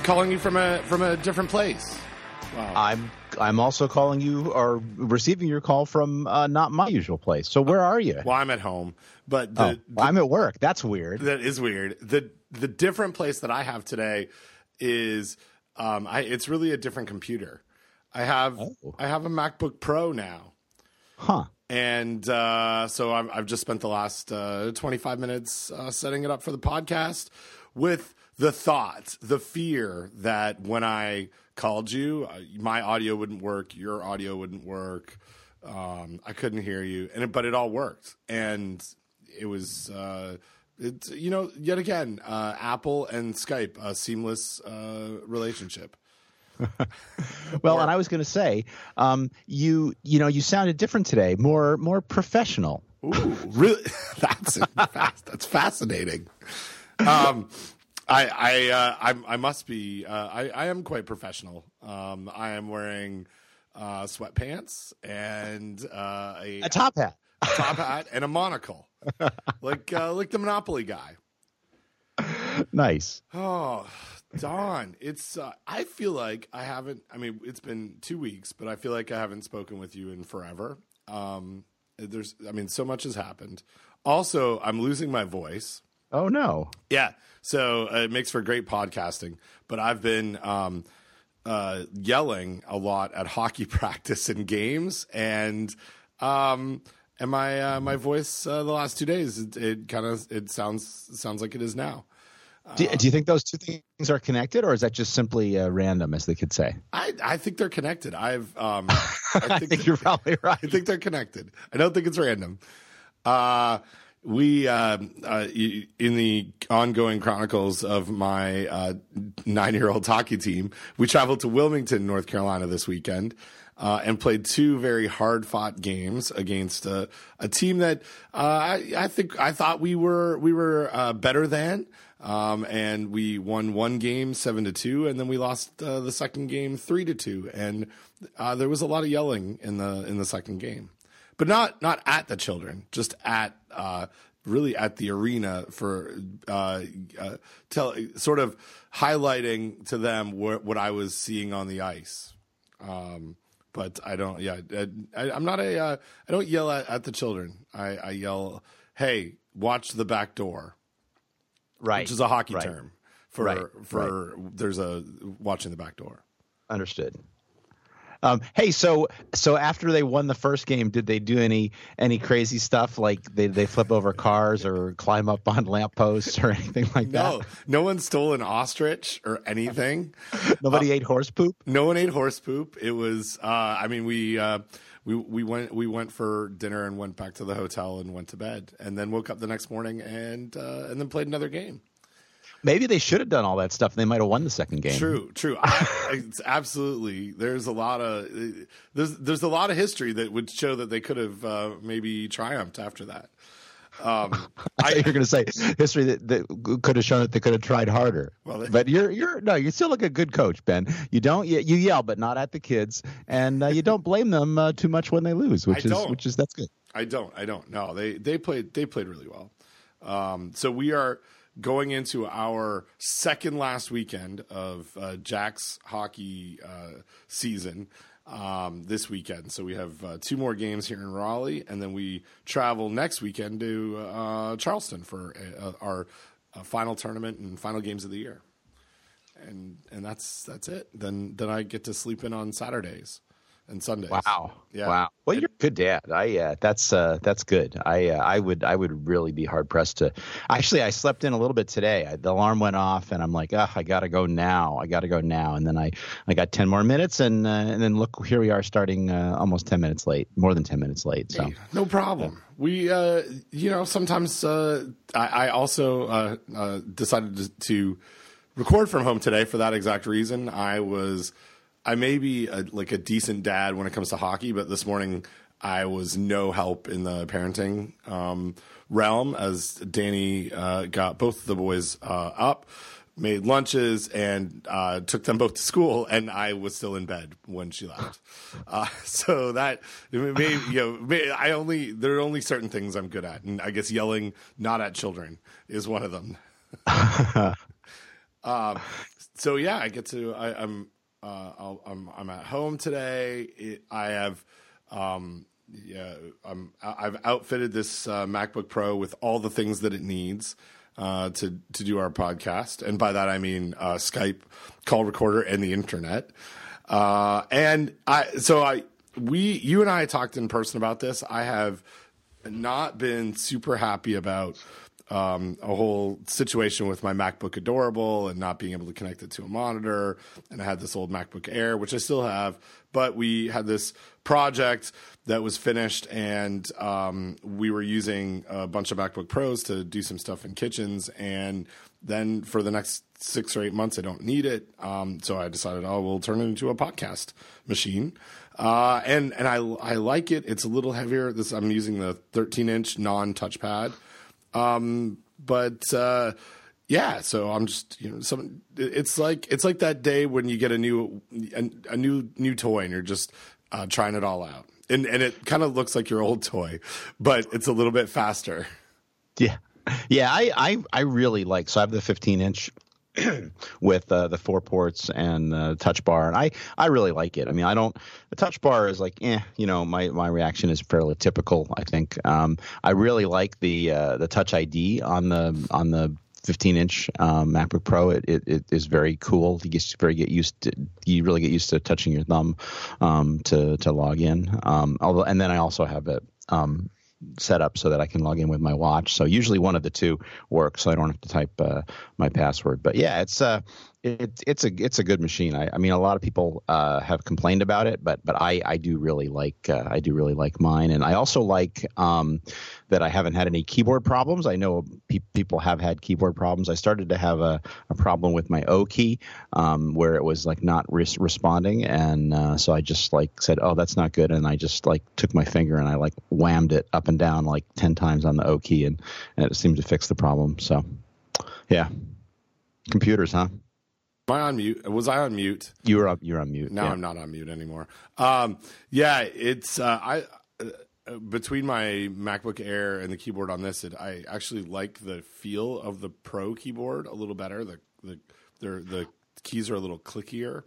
I'm calling you from a from a different place. Wow. I'm I'm also calling you or receiving your call from uh, not my usual place. So where are you? Well, I'm at home, but the, oh, the- I'm at work. That's weird. that is weird. the The different place that I have today is um, I, it's really a different computer. I have Oh. I have a MacBook Pro now. Huh. And uh, so I've, I've just spent the last uh, 25 minutes uh, setting it up for the podcast with the thought, the fear that when I called you, uh, my audio wouldn't work, your audio wouldn't work. Um, I couldn't hear you, and it, but it all worked, and it was. Uh, it, you know, yet again, uh, Apple and Skype, a seamless uh, relationship. Well, and I was going to say, um, you you know, you sounded different today, more more professional. Ooh, really? That's. That's fascinating. Um, I I uh, I, I must be. Uh, I I am quite professional. Um, I am wearing uh, sweatpants and uh, a, A top hat. top hat and a monocle, like uh, like the Monopoly guy. Nice. Oh, Don, it's. Uh, I feel like I haven't. I mean, it's been two weeks, but I feel like I haven't spoken with you in forever. Um, there's. I mean, so much has happened. Also, I'm losing my voice. Oh no. Yeah, so uh, it makes for great podcasting. But I've been um, uh, yelling a lot at hockey practice and games, and um, and my uh, my voice uh, the last two days it, it kind of it sounds sounds like it is now. Do, do you think those two things are connected, or is that just simply uh, random, as they could say? I, I think they're connected. I've um, I think you're probably right. I think they're connected. I don't think it's random. Uh, we uh, uh, in the ongoing chronicles of my uh, nine-year-old hockey team, we traveled to Wilmington, North Carolina, this weekend. Uh, and played two very hard-fought games against a, team that uh, I, I think I thought we were we were uh, better than, um, and we won one game seven to two, and then we lost the second game three to two, and there was a lot of yelling in the in the second game but not not at the children, just at uh, really at the arena for uh, uh, tell sort of highlighting to them what, what I was seeing on the ice. Um, but I don't. Yeah, I, I'm not a. Uh, I don't yell at, at the children. I, I yell, "Hey, watch the back door," Right. which is a hockey Right. term for Right, for there's a watching the back door. Understood. Um, hey, so so after they won the first game, did they do any any crazy stuff like they they flip over cars or climb up on lampposts or anything like No, that? no one stole an ostrich or anything. Nobody ate horse poop. No one ate horse poop. It was. Uh, I mean, we uh, we we went we went for dinner and went back to the hotel and went to bed, and then woke up the next morning and uh, and then played another game. Maybe they should have done all that stuff. and They might have won the second game. True, true. I, it's absolutely. There's a lot of there's there's a lot of history that would show that they could have uh, maybe triumphed after that. Um, I you were going to say history that, that could have shown that they could have tried harder. Well, but you're you're no, you're still like a good coach, Ben. You don't you, you yell, but not at the kids, and uh, you don't blame them uh, too much when they lose, which I is don't. which is that's good. I don't. I don't. No, they they played they played really well. Um, so we are going into our second last weekend of uh, Jack's hockey uh, season um, this weekend. So we have uh, two more games here in Raleigh, and then we travel next weekend to uh, Charleston for uh, our uh, final tournament and final games of the year. And and that's that's it. Then then I get to sleep in on Saturdays and Sundays. Wow. Yeah. Wow. Well, you're a good dad. I uh, that's uh, that's good. I uh, I would I would really be hard pressed to. Actually, I slept in a little bit today. I, the alarm went off, and I'm like, ah, I gotta go now. I gotta go now. And then I I got ten more minutes, and uh, and then look, here we are, starting uh, almost ten minutes late, more than ten minutes late. So. Hey, no problem. We, uh, you know, sometimes uh, I, I also uh, uh, decided to, to record from home today for that exact reason. I was, I may be a, like a decent dad when it comes to hockey, but this morning I was no help in the parenting um, realm as Danny uh, got both of the boys uh, up. made lunches and uh, took them both to school, and I was still in bed when she left. Uh, so that maybe you know, may, I only there are only certain things I'm good at, and I guess yelling not at children is one of them. um, so yeah, I get to I, am uh, I'm I'm at home today. It, I have. Um, yeah, I'm, I've outfitted this uh, MacBook Pro with all the things that it needs uh, to to do our podcast, and by that I mean uh, Skype, call recorder, and the internet. Uh, and I, so I, we, you and I talked in person about this. I have not been super happy about um, a whole situation with my MacBook Adorable and not being able to connect it to a monitor. And I had this old MacBook Air, which I still have, but we had this project that was finished, and um, we were using a bunch of MacBook Pros to do some stuff in kitchens. And then for the next six or eight months, I don't need it. Um, so I decided, oh, we'll turn it into a podcast machine. Uh, and and I I like it. It's a little heavier. This I'm using the 13 inch non touchpad. Um, but uh, yeah, so I'm just you know some. It's like it's like that day when you get a new a, a new new toy and you're just uh, trying it all out, and and it kind of looks like your old toy, but it's a little bit faster. Yeah, yeah, I I, I really like. So I have the 15 inch with uh, the four ports and the touch bar, and I I really like it. I mean, I don't the touch bar is like, eh, you know, my my reaction is fairly typical. I think um, I really like the uh, the Touch ID on the on the 15 inch um, MacBook Pro. It, it, it is very cool. You get very get used to you really get used to touching your thumb um, to to log in. Um, although, and then I also have it um, set up so that I can log in with my watch. So usually one of the two works, so I don't have to type uh, my password. But yeah, it's uh, it's it's a it's a good machine. I, I mean, a lot of people uh, have complained about it, but but I I do really like uh, I do really like mine, and I also like um, that I haven't had any keyboard problems. I know pe- people have had keyboard problems. I started to have a, a problem with my O key um, where it was like not res- responding, and uh, so I just like said, oh, that's not good, and I just like took my finger and I like whammed it up and down like ten times on the O key, and, and it seemed to fix the problem. So yeah, computers, huh? Am I on mute? Was I on mute? You were up. You're on mute. Now yeah. I'm not on mute anymore. Um, yeah, it's uh, I uh, between my MacBook Air and the keyboard on this, it, I actually like the feel of the Pro keyboard a little better. The the the keys are a little clickier.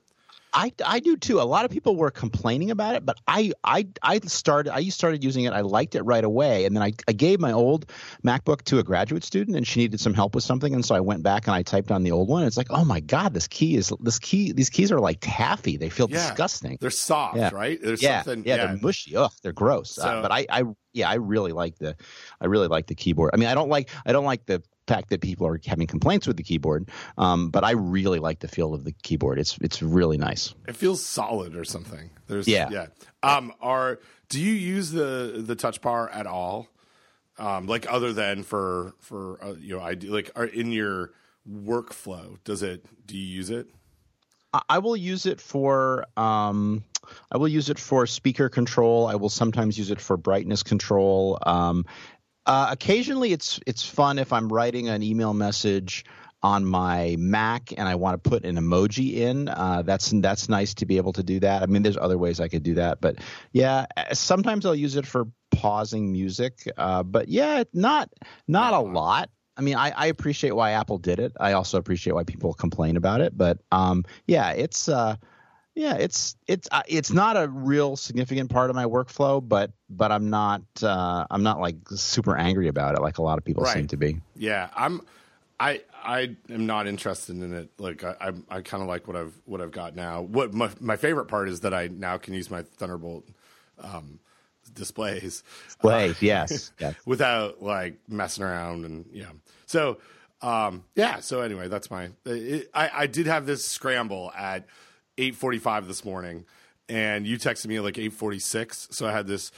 I, I do too. A lot of people were complaining about it, but I I I started I started using it. I liked it right away, and then I, I gave my old MacBook to a graduate student, and she needed some help with something, and so I went back and I typed on the old one. It's like, oh my god, this key is this key. These keys are like taffy. They feel yeah. disgusting. They're soft, yeah. right? There's yeah, yeah, yeah, they're mushy. Ugh, they're gross. So, uh, but I, I yeah, I really like the I really like the keyboard. I mean, I don't like I don't like the fact that people are having complaints with the keyboard. Um, but I really like the feel of the keyboard. It's it's really nice. It feels solid or something. There's yeah yeah. Um, are do you use the the touch bar at all? Um, like other than for for uh, you know, I do like are in your workflow. Does it? Do you use it? I will use it for um, I will use it for speaker control. I will sometimes use it for brightness control. Um, uh, occasionally, it's it's fun if I'm writing an email message on my Mac and I want to put an emoji in. Uh, that's that's nice to be able to do that. I mean, there's other ways I could do that, but yeah, sometimes I'll use it for pausing music. Uh, but yeah, not not a lot. I mean, I, I, appreciate why Apple did it. I also appreciate why people complain about it. But um, yeah, it's uh, yeah, it's it's uh, it's not a real significant part of my workflow, but but I'm not uh, I'm not like super angry about it like a lot of people right. seem to be. Yeah, I'm I I am not interested in it. Like I I, I kind of like what I've what I've got now. What my, my favorite part is that I now can use my Thunderbolt um, displays. Display, uh, yes, yes, without like messing around and yeah. So um, yeah. So anyway, that's my. It, I I did have this scramble at 8:45 this morning, and you texted me at like 8:46. So I had this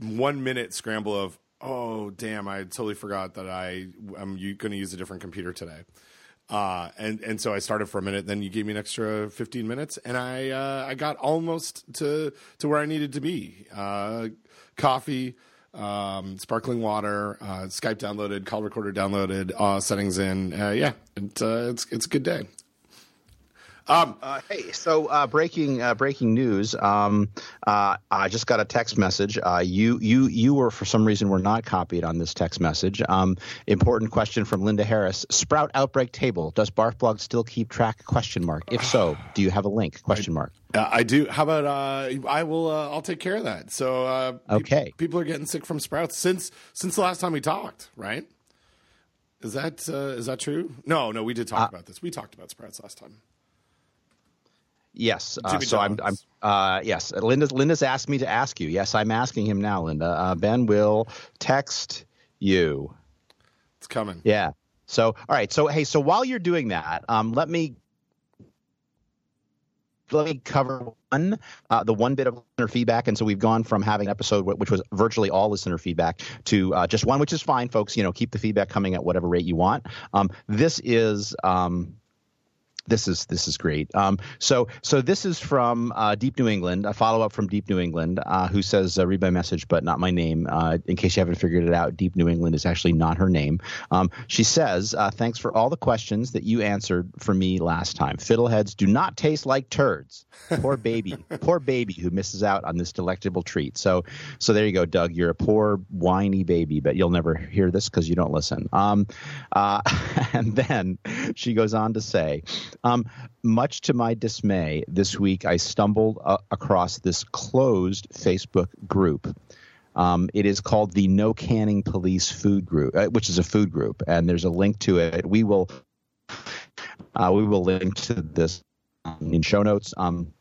one minute scramble of, oh damn, I totally forgot that I am going to use a different computer today. Uh, and and so I started for a minute. Then you gave me an extra 15 minutes, and I uh, I got almost to to where I needed to be. Uh, coffee, um, sparkling water, uh, Skype downloaded, call recorder downloaded, uh, settings in. Uh, yeah, it, it's it's a good day. Um, uh, hey, so uh, breaking uh, breaking news. Um, uh, I just got a text message. Uh, you you you were for some reason were not copied on this text message. Um, important question from Linda Harris. Sprout outbreak table. Does Barfblog still keep track? Question mark. If so, do you have a link? Question mark. Uh, I do. How about I will? I'll take care of that. So okay, pe- people are getting sick from sprouts since since the last time we talked, right? Is that is that true? No, no, we did talk about this. We talked about sprouts last time. Yes. Uh, so I'm. I'm uh, yes. Linda's. Linda's asked me to ask you. Yes, I'm asking him now, Linda. Uh, ben will text you. It's coming. Yeah. So all right. So hey. So while you're doing that, um, let me let me cover one, uh, the one bit of listener feedback. And so we've gone from having an episode which was virtually all listener feedback to uh, just one, which is fine, folks. You know, keep the feedback coming at whatever rate you want. Um, this is um, this is this is great. Um, so so this is from uh, Deep New England, a follow up from Deep New England, uh, who says, uh, "Read my message, but not my name." Uh, in case you haven't figured it out, Deep New England is actually not her name. Um, she says, uh, "Thanks for all the questions that you answered for me last time. Fiddleheads do not taste like turds. Poor baby, poor baby who misses out on this delectable treat." So so there you go, Doug. You're a poor whiny baby, but you'll never hear this because you don't listen. Um, uh, and then she goes on to say. Um, much to my dismay, this week I stumbled uh, across this closed Facebook group. Um, it is called the No Canning Police Food Group, uh, which is a food group, and there's a link to it. We will uh, we will link to this in show notes. Um,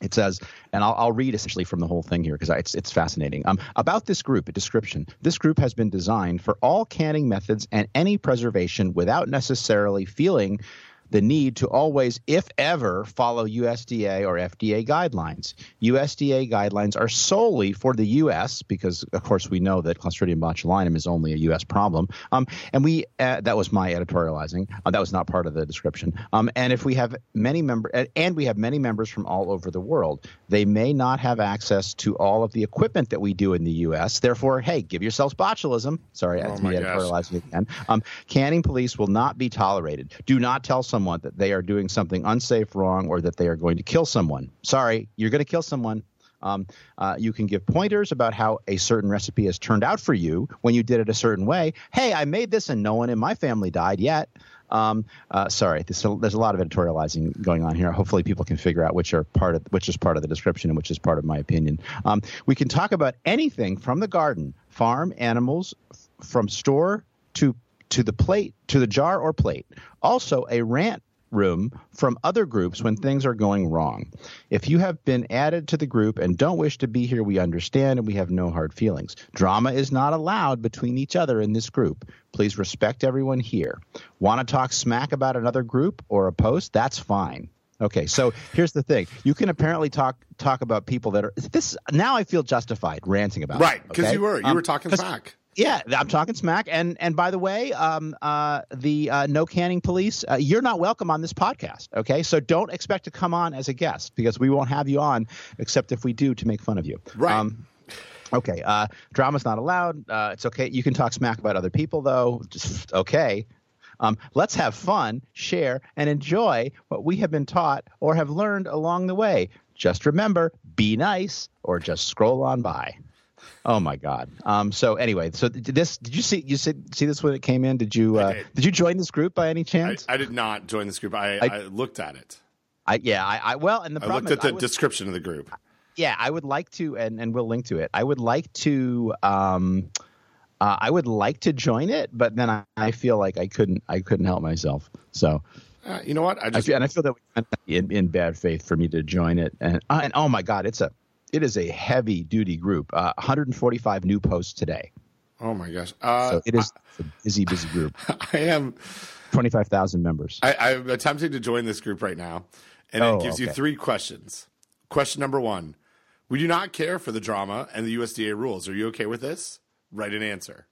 it says, and I'll, I'll, read essentially from the whole thing here because it's it's fascinating. Um, about this group, a description. This group has been designed for all canning methods and any preservation without necessarily feeling the need to always, if ever, follow USDA or FDA guidelines. USDA guidelines are solely for the U.S. because, of course, we know that Clostridium botulinum is only a U.S. problem. Um, and we uh, that was my editorializing. Uh, that was not part of the description. Um, and if we have many members, and we have many members from all over the world, they may not have access to all of the equipment that we do in the U.S. Therefore, hey, give yourselves botulism. Sorry, that's oh me editorializing again. Um, canning police will not be tolerated. Do not tell someone someone that they are doing something unsafe, wrong, or that they are going to kill someone. Sorry, you're going to kill someone. Um, uh, you can give pointers about how a certain recipe has turned out for you when you did it a certain way. Hey, I made this and no one in my family died yet. Um, uh, sorry, there's a, there's a, lot of editorializing going on here. Hopefully, people can figure out which are part of which is part of the description and which is part of my opinion. Um, we can talk about anything from the garden, farm, animals, f- from store to to the plate, to the jar or plate. Also, a rant room from other groups when things are going wrong. If you have been added to the group and don't wish to be here, we understand and we have no hard feelings. Drama is not allowed between each other in this group. Please respect everyone here. Want to talk smack about another group or a post? That's fine. Okay, so here's the thing: you can apparently talk talk about people that are this. Now I feel justified ranting about right because okay? you were you um, were talking smack. Yeah, I'm talking smack. And and by the way, um, uh, the uh, no canning police, uh, you're not welcome on this podcast. Okay, so don't expect to come on as a guest because we won't have you on except if we do to make fun of you. Right. Um, okay. Uh, drama's not allowed. Uh, it's okay. You can talk smack about other people though. Just okay. Um, let's have fun, share, and enjoy what we have been taught or have learned along the way. Just remember, be nice or just scroll on by. Oh my God. Um, so anyway, so did this did you see you see, see this when it came in? Did you uh, did. did. you join this group by any chance? I, I did not join this group. I, I, I looked at it. I yeah. I, I well, and the I looked at the would, description of the group. Yeah, I would like to, and and we'll link to it. I would like to. Um, uh, I would like to join it, but then I, I feel like I couldn't. I couldn't help myself. So uh, you know what? I just I feel, and I feel that in, in bad faith for me to join it, and uh, and oh my God, it's a it is a heavy duty group. Uh, 145 new posts today. Oh my gosh! Uh, so it is I, a busy, busy group. I am 25,000 members. I, am attempting to join this group right now, and oh, it gives okay. you three questions. Question number one: We do not care for the drama and the USDA rules. Are you okay with this? Write an answer.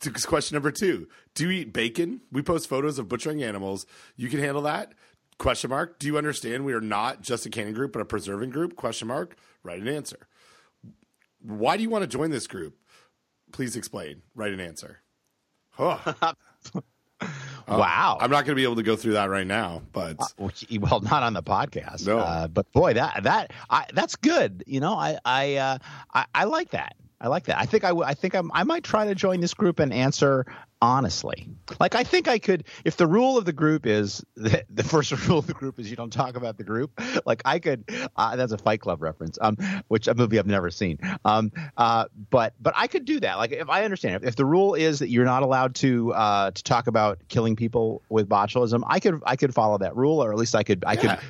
Question number two: Do you eat bacon? We post photos of butchering animals. You can handle that. Question mark. Do you understand we are not just a canning group, but a preserving group? Question mark. Write an answer. why do you want to join this group? Please explain. Write an answer. Huh. wow. I'm not going to be able to go through that right now, but Uh, well, not on the podcast. No. Uh, but boy, that that I, that's good. You know, I I, uh, I I like that. I like that. I think I w- I think I'm, I might try to join this group and answer honestly. Like I think I could if the rule of the group is the, the first rule of the group is you don't talk about the group. Like I could uh, that's a Fight Club reference, um, which a movie I've never seen. Um, uh, but but I could do that. Like if I understand if, if the rule is that you're not allowed to uh, to talk about killing people with botulism, I could I could follow that rule, or at least I could I Yeah. could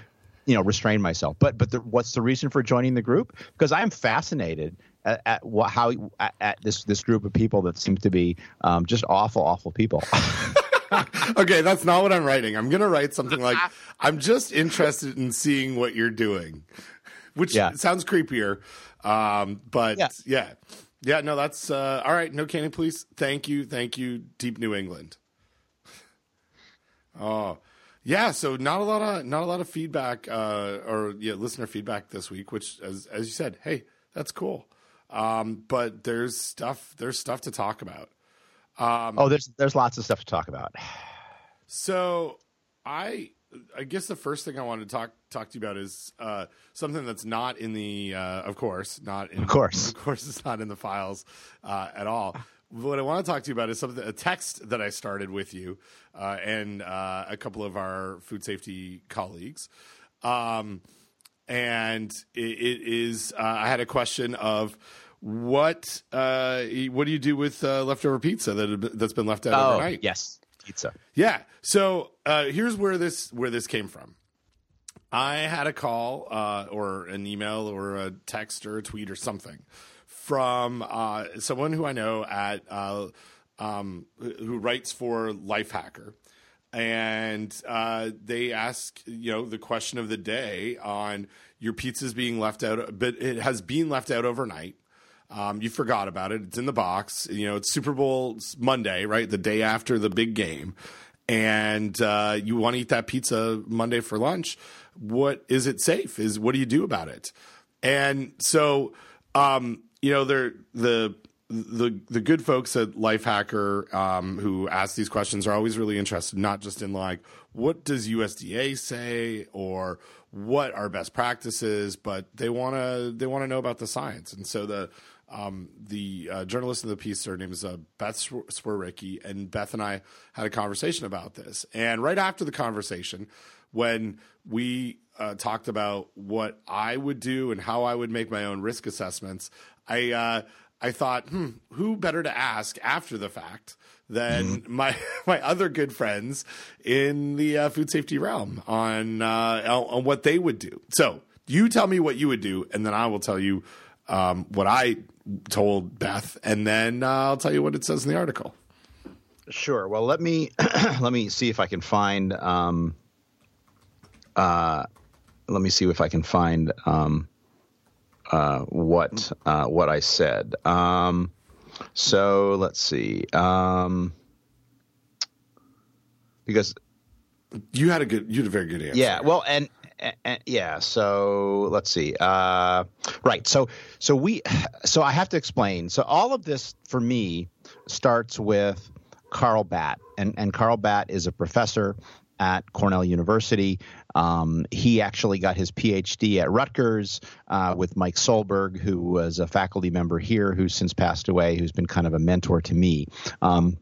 you know restrain myself but but the, what's the reason for joining the group because i'm fascinated at, at how at, at this this group of people that seems to be um, just awful awful people okay, that's not what I'm writing. I'm going to write something like, I'm just interested in seeing what you're doing, which Yeah. sounds creepier. Um, but yeah. Yeah. yeah. no, that's uh, all right. No canning, please. Thank you. Thank you, Deep New England. Oh, yeah. So not a lot of not a lot of feedback uh, or yeah, listener feedback this week. Which, as as you said, hey, that's cool. Um, but there's stuff there's stuff to talk about. oh there's there's lots of stuff to talk about So I I guess the first thing I wanted to talk talk to you about is uh, something that's not in the uh, of course not in, Of course. of course it's not in the files uh, at all. What I want to talk to you about is something a text that I started with you uh, and uh, a couple of our food safety colleagues. Um, and it, it is uh, I had a question of what uh, what do you do with uh, leftover pizza that that's been left out oh overnight? yes pizza Yeah. So uh, here's where this where this came from. I had a call uh, or an email or a text or a tweet or something from uh, someone who I know at uh, um, who writes for Lifehacker, and uh, they ask you know the question of the day on your pizza's being left out, but it has been left out overnight. Um, you forgot about it. It's in the box. You know, it's Super Bowl Monday, right? The day after the big game. And uh, you want to eat that pizza Monday for lunch. What is it safe? Is what do you do about it? And so, um, you know, they're the the the good folks at Lifehacker um, who ask these questions are always really interested, not just in like what does USDA say or what are best practices, but they want to they want to know about the science. And so the um, the uh, journalist of the piece, her name is uh, Beth Swer- and Beth and I had a conversation about this. And right after the conversation, when we uh, talked about what I would do and how I would make my own risk assessments, I uh, I thought, hmm, who better to ask after the fact than my my other good friends in the uh, food safety realm on uh, on on what they would do. So you tell me what you would do, and then I will tell you um, what I told Beth, and then uh, I'll tell you what it says in the article. Sure. Well, let me let me see if I can find. Um, uh, let me see if I can find um, uh, what uh, what I said. Um, so let's see. Um, because You had a good, you had a very good answer. yeah, well, and, and yeah, so let's see. Uh, right, so so we, so I have to explain. So all of this for me starts with Carl Batt, and and Carl Batt is a professor at Cornell University. Um, he actually got his PhD at Rutgers uh, with Mike Solberg, who was a faculty member here, who's since passed away, who's been kind of a mentor to me. Um,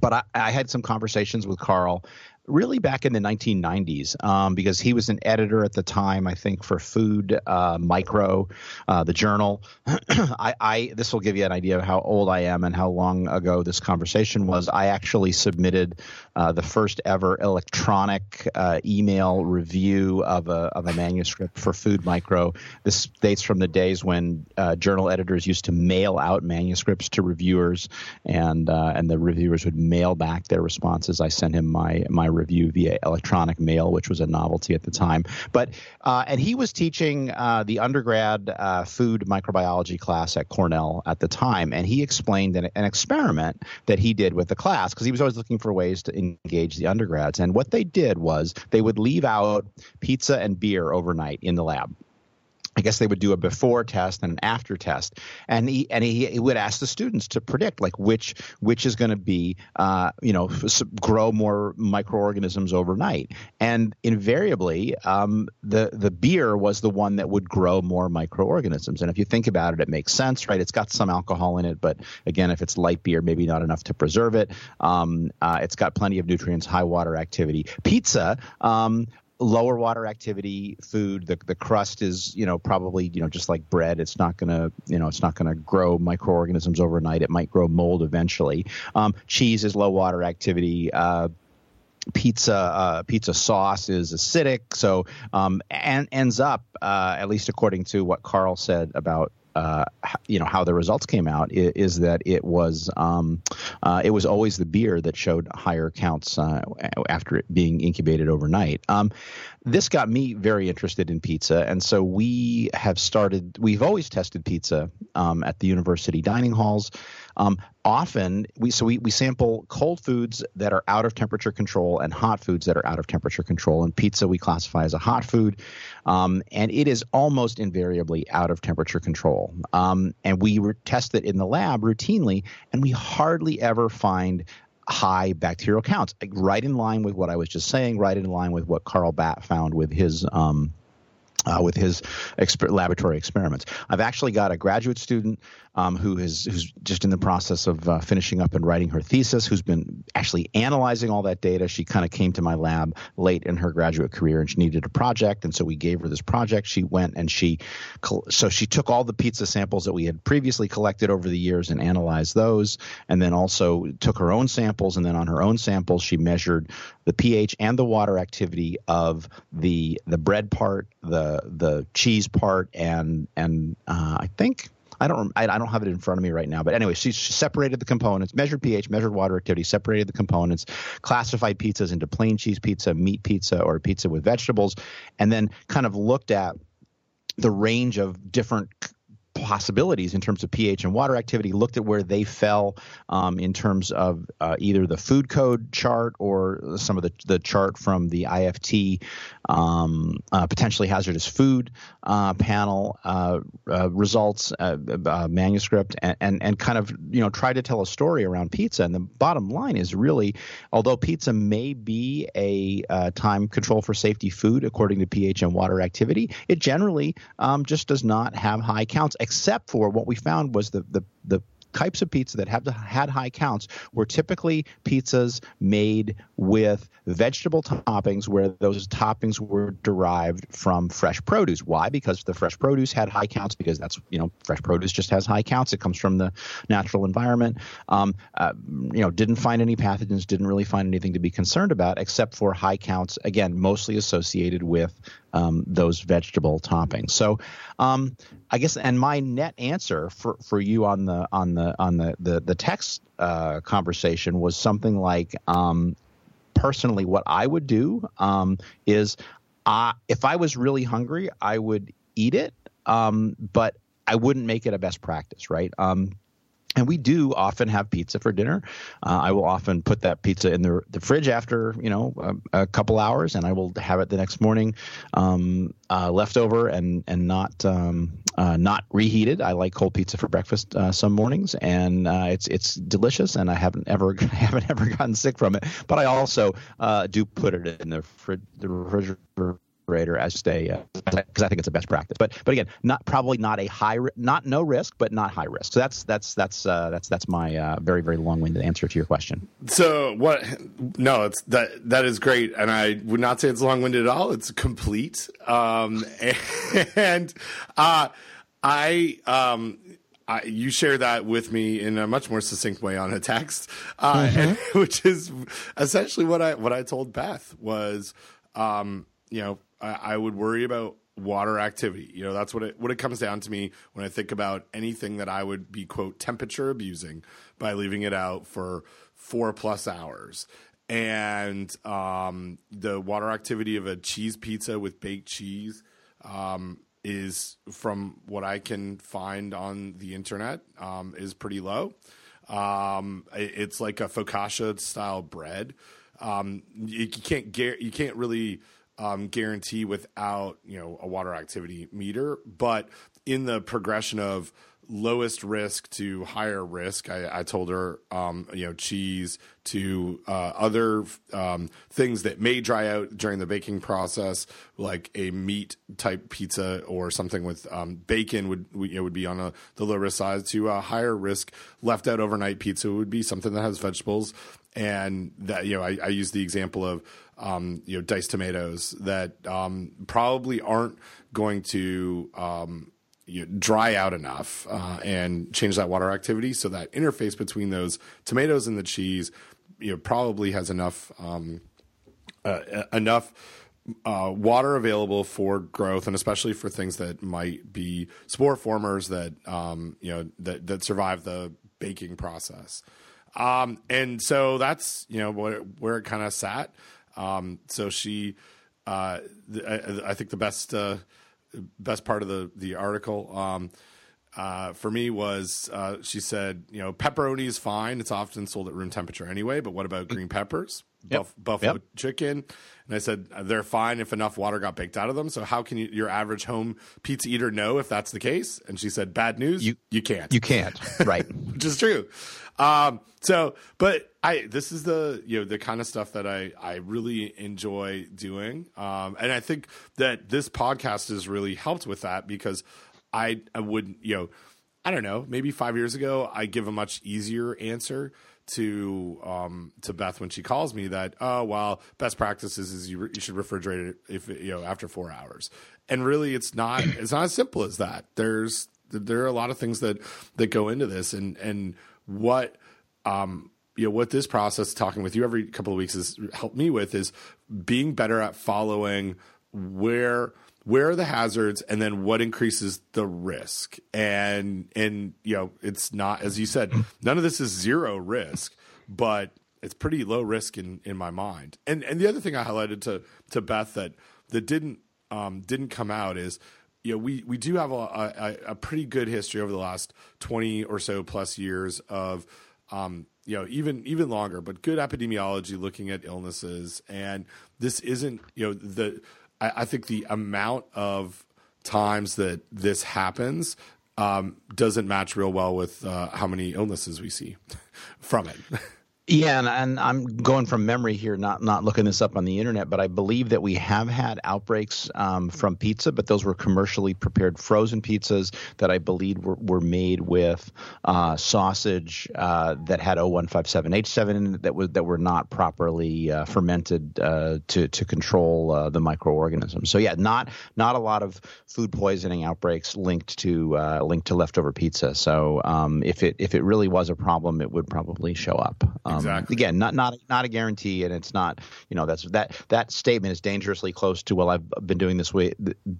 but I, I had some conversations with Carl really back in the 1990s um, because he was an editor at the time, I think, for Food uh, Micro, uh, the journal. I, I this will give you an idea of how old I am and how long ago this conversation was. I actually submitted uh, the first ever electronic uh, email review of a of a manuscript for Food Micro. This dates from the days when uh, journal editors used to mail out manuscripts to reviewers, and uh, and the reviewers would mail back their responses. I sent him my my review via electronic mail, which was a novelty at the time. But uh, and he was teaching uh, the undergrad uh, food microbiology class at Cornell at the time, and he explained an, an experiment that he did with the class because he was always looking for ways to engage the undergrads. And what they did was they would leave out pizza and beer overnight in the lab I guess they would do a before test and an after test, and he and he, he would ask the students to predict like which which is going to be uh, you know grow more microorganisms overnight, and invariably um, the the beer was the one that would grow more microorganisms. And if you think about it, it makes sense, right? It's got some alcohol in it, but again, if it's light beer, maybe not enough to preserve it. Um, uh, it's got plenty of nutrients, high water activity. Pizza. Um, lower water activity food the the crust is you know probably you know just like bread it's not to you know it's not to grow microorganisms overnight. It might grow mold eventually. Um, cheese is low water activity. Uh, pizza uh, pizza sauce is acidic. So um, and ends up uh, at least according to what Carl said about uh, you know how the results came out is, is that it was um, uh, it was always the beer that showed higher counts uh, after it being incubated overnight. Um, this got me very interested in pizza, and so we have started. We've always tested pizza um, at the university dining halls. Um, often, we so we, we sample cold foods that are out of temperature control and hot foods that are out of temperature control. And pizza we classify as a hot food, um, and it is almost invariably out of temperature control. Um, and we test it in the lab routinely, and we hardly ever find high bacterial counts, right in line with what I was just saying, right in line with what Carl Batt found with his um, uh, with his exper- laboratory experiments. I've actually got a graduate student um, who is who's just in the process of uh, finishing up and writing her thesis, who's been actually analyzing all that data. She kind of came to my lab late in her graduate career, and she needed a project, and so we gave her this project. She went and she so she took all the pizza samples that we had previously collected over the years and analyzed those, and then also took her own samples, and then on her own samples she measured the pH and the water activity of the the bread part, the the cheese part, and and uh, I think I don't I, I, don't have it in front of me right now, but anyway, she, she, separated the components, measured pH, measured water activity, separated the components, classified pizzas into plain cheese pizza, meat pizza, or pizza with vegetables, and then kind of looked at the range of different possibilities in terms of pH and water activity, looked at where they fell um, in terms of uh, either the food code chart or some of the, the chart from the IFT um, uh, potentially hazardous food uh, panel uh, uh, results uh, manuscript and, and, and kind of you know try to tell a story around pizza. And the bottom line is really, although pizza may be a time control for safety food according to pH and water activity, it generally um, just does not have high counts except for what we found was the the the types of pizza that have had high counts were typically pizzas made with vegetable toppings where those toppings were derived from fresh produce. Why? Because the fresh produce had high counts because that's, you know, fresh produce just has high counts. It comes from the natural environment. Um, uh, you know, didn't find any pathogens, didn't really find anything to be concerned about except for high counts, again, mostly associated with um, those vegetable toppings. So, um, I guess, and my net answer for, for you on the on the on the the, the text uh, conversation was something like, um, personally, what I would do um, is, uh, if I was really hungry, I would eat it, um, but I wouldn't make it a best practice, right? Um, and we do often have pizza for dinner. Uh, I will often put that pizza in the, the fridge after you know a, a, couple hours, and I will have it the next morning, um, uh, leftover and and not um, uh, not reheated. I like cold pizza for breakfast uh, some mornings, and uh, it's it's delicious, and I haven't ever haven't ever gotten sick from it. But I also uh, do put it in the, fridge, the refrigerator as a because uh, I think it's a best practice. But but again, not probably not a high not no risk, but not high risk. So that's that's that's uh, that's that's my uh, very very long winded answer to your question. So what? No, it's that that is great, and I would not say it's long winded at all. It's complete, um, and uh, I um, I, you share that with me in a much more succinct way on a text, uh, mm-hmm. and, which is essentially what I what I told Beth was, um, you know, I, I would worry about water activity. You know, that's what it what it comes down to me when I think about anything that I would be quote temperature abusing by leaving it out for four plus hours. And um, the water activity of a cheese pizza with baked cheese um, is, from what I can find on the internet, um, is pretty low. Um, it's like a focaccia style bread. Um, you, can't get, you can't really um, guarantee without you know a water activity meter, but in the progression of lowest risk to higher risk. I, I told her, um, you know, cheese to uh, other um, things that may dry out during the baking process, like a meat type pizza or something with um, bacon would you would be on a, the low risk side. To a higher risk, left out overnight pizza would be something that has vegetables, and that you know I, I use the example of um, you know diced tomatoes that um, probably aren't going to um, you know, dry out enough uh, and change that water activity. So that interface between those tomatoes and the cheese you know probably has enough um, uh, enough uh, water available for growth and especially for things that might be spore formers that um, you know that that survive the baking process. Um, and so that's you know where it kind of sat um, so she uh, I, I, think the best uh, best part of the the article um, uh, for me was uh, she said, you know, pepperoni is fine. It's often sold at room temperature anyway. But what about green peppers? Yep. Buff- buffalo Yep. chicken? And I said they're fine if enough water got baked out of them. So how can you, your average home pizza eater know if that's the case? And she said, bad news. You- you can't You can't. Right. which is true. Um, so, but I this is the you know the kind of stuff that I I really enjoy doing, um, and I think that this podcast has really helped with that because I I would you know I don't know maybe five years ago I give a much easier answer to um to Beth when she calls me that oh well best practices is you, re- you should refrigerate it if you know after four hours. And really it's not it's not as simple as that. There's there are a lot of things that that go into this. And and what um you know what this process talking with you every couple of weeks has helped me with is being better at following where where are the hazards and then what increases the risk and and you know it's not as you said none of this is zero risk but it's pretty low risk in in my mind and and the other thing i highlighted to to beth that that didn't um didn't come out is you know, we, we do have a, a, a pretty good history over the last 20 or so plus years of, um, you know, even even longer, but good epidemiology looking at illnesses. And this isn't, you know, the I, I think the amount of times that this happens um, doesn't match real well with uh, how many illnesses we see from it. Yeah, and, and I'm going from memory here, not not looking this up on the internet, but I believe that we have had outbreaks um, from pizza, but those were commercially prepared frozen pizzas that I believe were, were made with uh, sausage uh, that had O157H7 in it that was that were not properly uh, fermented uh, to to control uh, the microorganisms. So yeah, not not a lot of food poisoning outbreaks linked to uh, linked to leftover pizza. So um, if it if it really was a problem, it would probably show up. Um, Exactly. Again, not not not a guarantee, and it's not you know that's that that statement is dangerously close to well I've been doing this way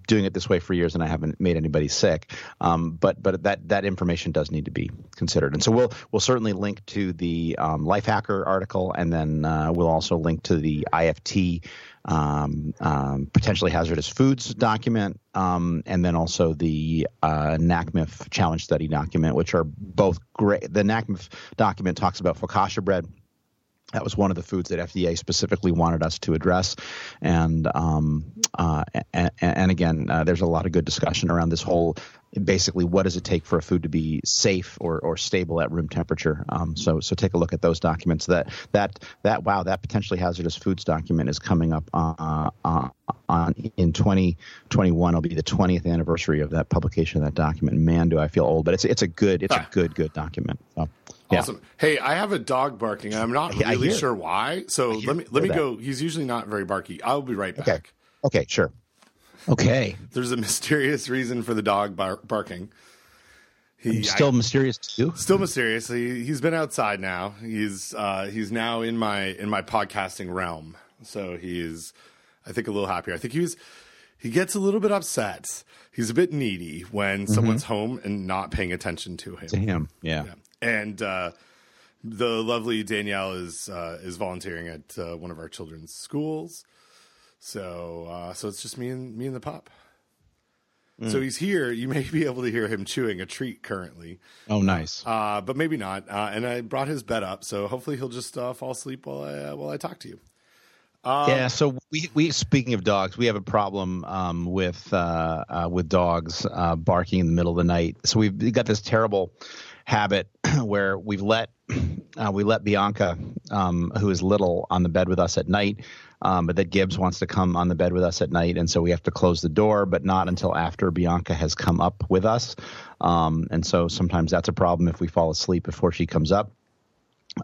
doing it this way for years and I haven't made anybody sick. Um, but but that that information does need to be considered, and so we'll we'll certainly link to the um, Lifehacker article, and then uh, we'll also link to the IFT um, um, potentially hazardous foods document, um, and then also the uh, NACMCF challenge study document, which are both great. The NACMCF document talks about focaccia bread. That was one of the foods that FDA specifically wanted us to address, and um, uh, and, and again, uh, there's a lot of good discussion around this whole basically what does it take for a food to be safe or, or stable at room temperature. Um, so so take a look at those documents. That that that wow that potentially hazardous foods document is coming up uh, uh, on in 2021. It'll be the 20th anniversary of that publication of that document. Man, do I feel old! But it's it's a good it's a good good document. So, yeah. Awesome. Hey, I have a dog barking. I'm not really sure why. So let me let me hear go. He's usually not very barky. I'll be right back. Okay. Okay. Sure. Okay. There's a mysterious reason for the dog bar- barking. He Still I- mysterious to you. still mysterious. He, he's been outside now. He's uh, he's now in my in my podcasting realm. So he's I think a little happier. I think he was he gets a little bit upset. He's a bit needy when someone's home and not paying attention to him. To him. Yeah. And uh, the lovely Danielle is uh, is volunteering at uh, one of our children's schools. So uh, so it's just me and me and the pup. So he's here. You may be able to hear him chewing a treat currently, Oh, nice. uh, but maybe not. Uh, and I brought his bed up, so hopefully he'll just uh, fall asleep while I uh, while I talk to you. Um, yeah. So we, we speaking of dogs, we have a problem um, with uh, uh, with dogs uh, barking in the middle of the night. So we've got this terrible habit where we've let uh, we let Bianca, um, who is little, on the bed with us at night. Um, but that Gibbs wants to come on the bed with us at night, and so we have to close the door, but not until after Bianca has come up with us. Um, and so sometimes that's a problem if we fall asleep before she comes up.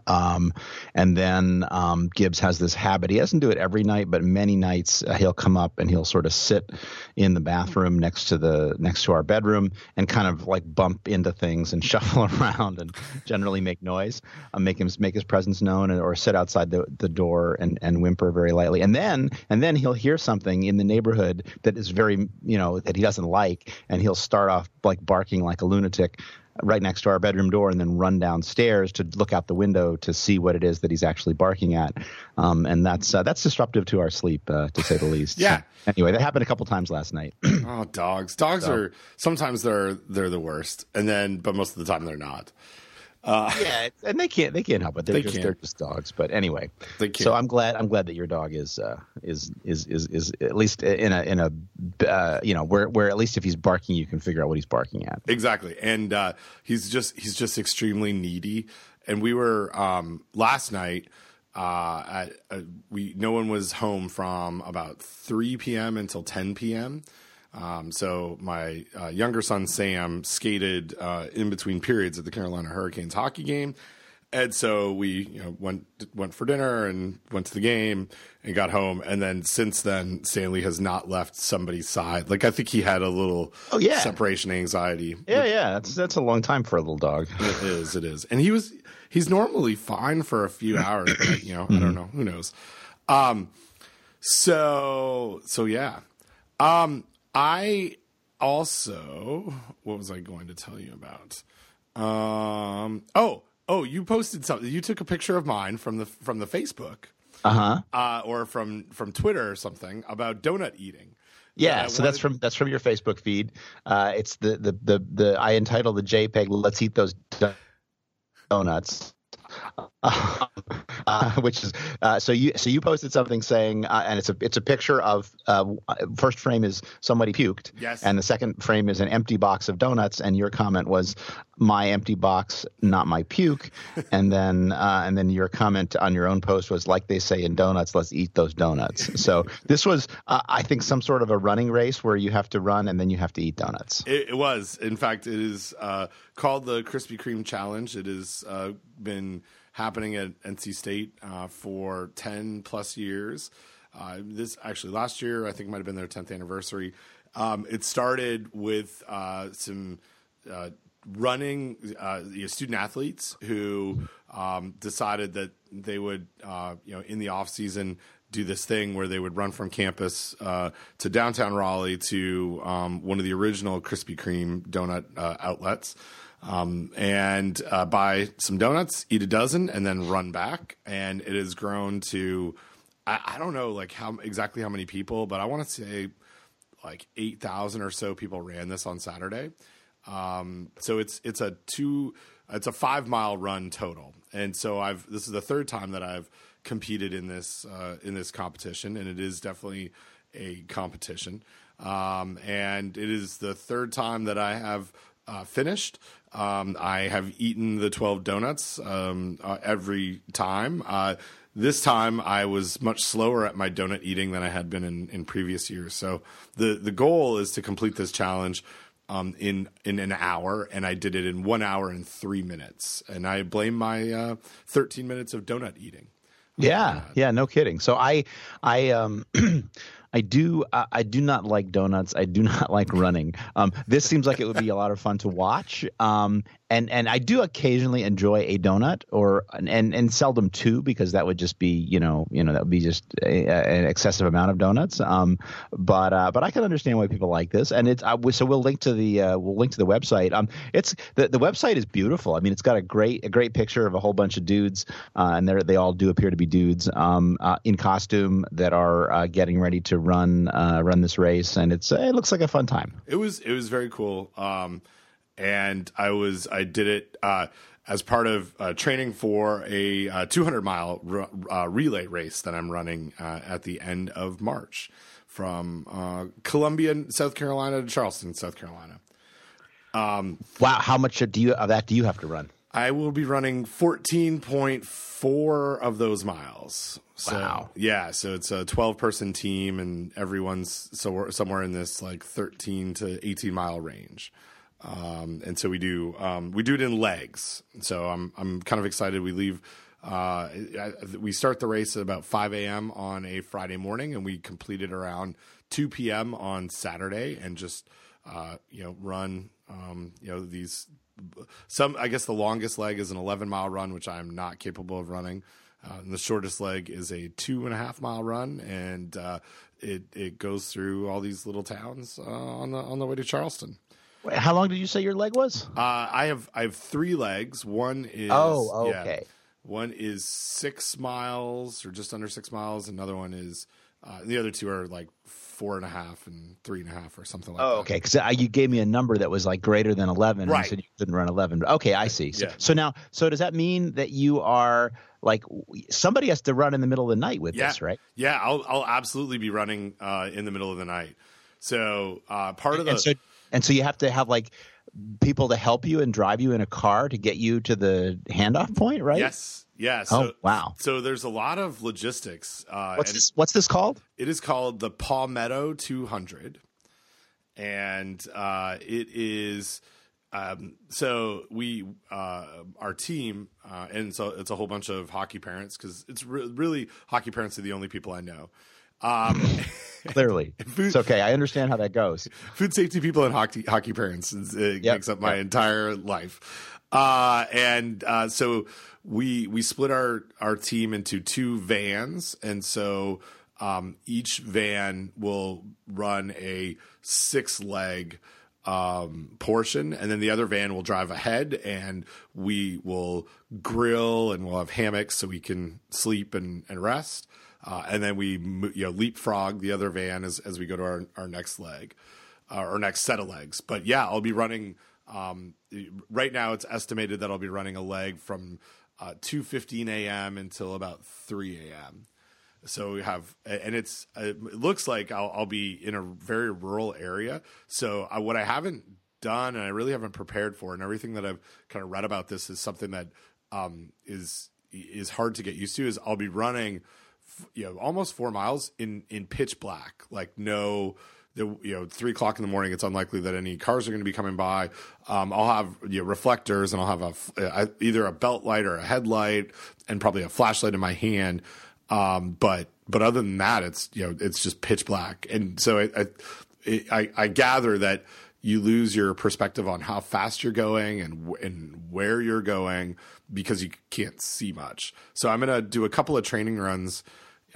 Um, and then um, Gibbs has this habit. He doesn't do it every night, but many nights uh, he'll come up and he'll sort of sit in the bathroom next to the next to our bedroom and kind of like bump into things and shuffle around and generally make noise, uh, make him make his presence known, and, or sit outside the, the door and, and whimper very lightly. And then and then he'll hear something in the neighborhood that is very you know that he doesn't like, and he'll start off like barking like a lunatic right next to our bedroom door and then run downstairs to look out the window to see what it is that he's actually barking at. Um, and that's uh, that's disruptive to our sleep, uh, to say the least. yeah. So, anyway, that happened a couple times last night. oh, dogs! Dogs so. are sometimes they're they're the worst, and then but most of the time they're not. Uh, yeah, and they can't they can't help it. They're they just they're just dogs. But anyway, so I'm glad I'm glad that your dog is uh, is is is is at least in a in a uh, you know where where at least if he's barking you can figure out what he's barking at. Exactly, and uh, he's just he's just extremely needy. And we were um, last night. Uh, at uh, we no one was home from about 3 p.m. until 10 p.m. Um, so my uh, younger son Sam skated uh, in between periods at the Carolina Hurricanes hockey game, and so we you know, went went for dinner and went to the game and got home. And then since then, Stanley has not left somebody's side. Like I think he had a little oh yeah separation anxiety. Yeah, yeah, that's that's a long time for a little dog. It is, it is, and he was he's normally fine for a few hours, but you know I don't mm-hmm. know who knows. Um, so so yeah. Um, I also, what was I going to tell you about? Um, oh, oh, you posted something. You took a picture of mine from the from the Facebook, uh-huh. uh, or from from Twitter or something about donut eating. Yeah, that so that's from that's from your Facebook feed. Uh, it's the, the the the I entitled the JPEG "Let's Eat Those Donuts." uh, which is uh, so you so you posted something saying uh, and it's a it's a picture of uh, first frame is somebody puked. Yes. And the second frame is an empty box of donuts and your comment was my empty box not my puke. And then uh, and then your comment on your own post was like they say in donuts let's eat those donuts. So this was uh, I think some sort of a running race where you have to run and then you have to eat donuts. It, it was. In fact it is called the Krispy Kreme challenge. It has been happening at NC State uh, for 10 plus years. Uh, this actually last year, I think might have been their 10th anniversary. Um, it started with uh, some uh, running uh, you know, student athletes who um, decided that they would, uh, you know, in the off season do this thing where they would run from campus uh, to downtown Raleigh to um, one of the original Krispy Kreme donut uh, outlets um, and uh, buy some donuts, eat a dozen, and then run back. And it has grown to I, I don't know like how exactly how many people, but I want to say like eight thousand or so people ran this on Saturday. Um, so it's it's a two it's a five mile run total, and so I've this is the third time that I've competed in this uh, in this competition, and it is definitely a competition. Um, and it is the third time that I have uh, finished. Um, I have eaten the 12 donuts um, uh, every time. Uh, this time I was much slower at my donut eating than I had been in, in previous years. So the, the goal is to complete this challenge um, in in an hour, and I did it in one hour and three minutes. And I blame my uh, 13 minutes of donut eating. Yeah, yeah, no kidding. So I, I, um, I do I do not like donuts. I do not like running. Um, this seems like it would be a lot of fun to watch. Um, and and I do occasionally enjoy a donut or and and seldom two because that would just be you know you know that would be just a, a, an excessive amount of donuts. Um, but uh, but I can understand why people like this, and it's uh, so we'll link to the uh, we'll link to the website. Um, it's the the website is beautiful. I mean, it's got a great a great picture of a whole bunch of dudes, uh, and they they all do appear to be dudes um, uh, in costume that are uh, getting ready to run uh, run this race, and it's it looks like a fun time. It was it was very cool. Um, and I was I did it uh, as part of uh, training for a uh, 200 mile r- uh, relay race that I'm running uh, at the end of March from uh, Columbia, South Carolina to Charleston, South Carolina. Um, wow, how much do you of that do you have to run? I will be running 14.4 of those miles. So, wow. Yeah, so it's a 12 person team, and everyone's so somewhere in this like 13 to 18 mile range. Um, and so we do um, we do it in legs. So I'm I'm kind of excited. We leave. Uh, we start the race at about 5 a.m. on a Friday morning, and we complete it around 2 p.m. on Saturday, and just uh, you know run um, you know these some I guess the longest leg is an 11 mile run, which I'm not capable of running. Uh, and the shortest leg is a two and a half mile run, and uh, it it goes through all these little towns uh, on the on the way to Charleston. How long did you say your leg was? Uh, I have I have three legs. One is oh okay. Yeah, one is six miles or just under six miles. Another one is uh, the other two are like four and a half and three and a half or something like oh, that. okay. Because you gave me a number that was like greater than eleven. Right. And you said you couldn't run eleven. Okay, I see. So, Yeah. so now, so does that mean that you are like somebody has to run in the middle of the night with Yeah. this, right? Yeah, I'll I'll absolutely be running uh, in the middle of the night. So uh, part of the and so and so you have to have like people to help you and drive you in a car to get you to the handoff point, right? yes, yeah. So, Oh, wow. So there's a lot of logistics. Uh, What's this? What's this called? It is called the Palmetto 200, and uh, it is. Um, so we, uh, our team, uh, and so it's a whole bunch of hockey parents because it's re- really hockey parents are the only people I know. Um, Clearly, Food- it's okay. I understand how that goes. food safety people and hockey hockey parents it Yep, makes up my yep. entire life. Uh, and uh, so we we split our our team into two vans, and so um, each van will run a six leg um, portion, and then the other van will drive ahead, and we will grill and we'll have hammocks so we can sleep and, and rest. Uh, and then we you know leapfrog the other van as, as we go to our, our next leg, uh, our next set of legs. But yeah, I'll be running. Um, right now, it's estimated that I'll be running a leg from uh, two fifteen a.m. until about three a.m. So we have, and it's it looks like I'll, I'll be in a very rural area. So I, what I haven't done, and I really haven't prepared for, and everything that I've kind of read about this is something that um, is is hard to get used to. Is I'll be running, you know, almost four miles in in pitch black, like no. The, you know, three o'clock in the morning. It's unlikely that any cars are going to be coming by. Um, I'll have you know, reflectors, and I'll have a, uh, either a belt light or a headlight, and probably a flashlight in my hand. Um, but but other than that, it's you know it's just pitch black, and so I I, I, I gather that you lose your perspective on how fast you're going and and where you're going because you can't see much. So I'm gonna do a couple of training runs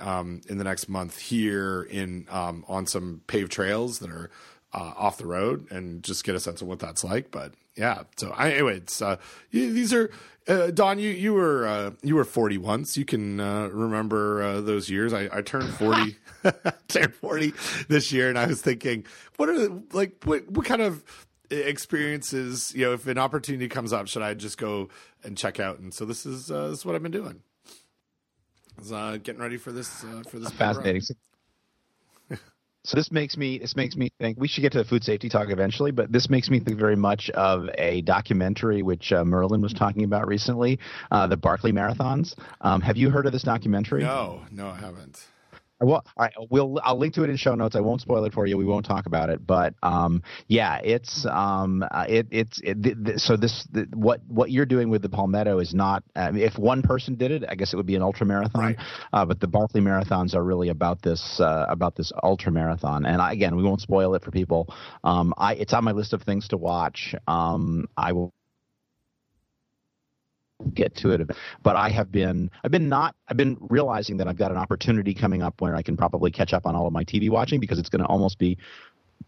um, in the next month here in um, on some paved trails that are uh, off the road and just get a sense of what that's like. But yeah, so I, anyway, it's uh, these are uh, Don. You you were uh, you were forty once. You can uh, remember uh, those years. I, I turned forty, turned forty this year, and I was thinking, what are the, like what what kind of experiences? You know, if an opportunity comes up, should I just go and check out? And so this is uh, this is what I've been doing. I was, uh, getting ready for this uh, for this fascinating. run. So this makes me this makes me think we should get to the food safety talk eventually, but this makes me think very much of a documentary which uh, Merlin was talking about recently, uh, the Barkley Marathons. Um, have you heard of this documentary? No, no, I haven't. Well, I will. I'll link to it in show notes. I won't spoil it for you. We won't talk about it, but um, yeah, it's um, uh, it, it's it, th- th- so this th- what what you're doing with the Palmetto is not. I mean, if one person did it, I guess it would be an ultra marathon. Right. Uh, but the Barkley marathons are really about this uh, about this ultra marathon. And I, again, we won't spoil it for people. Um, I it's on my list of things to watch. Um, I will get to it but i have been i've been not i've been realizing that i've got an opportunity coming up where i can probably catch up on all of my tv watching because it's going to almost be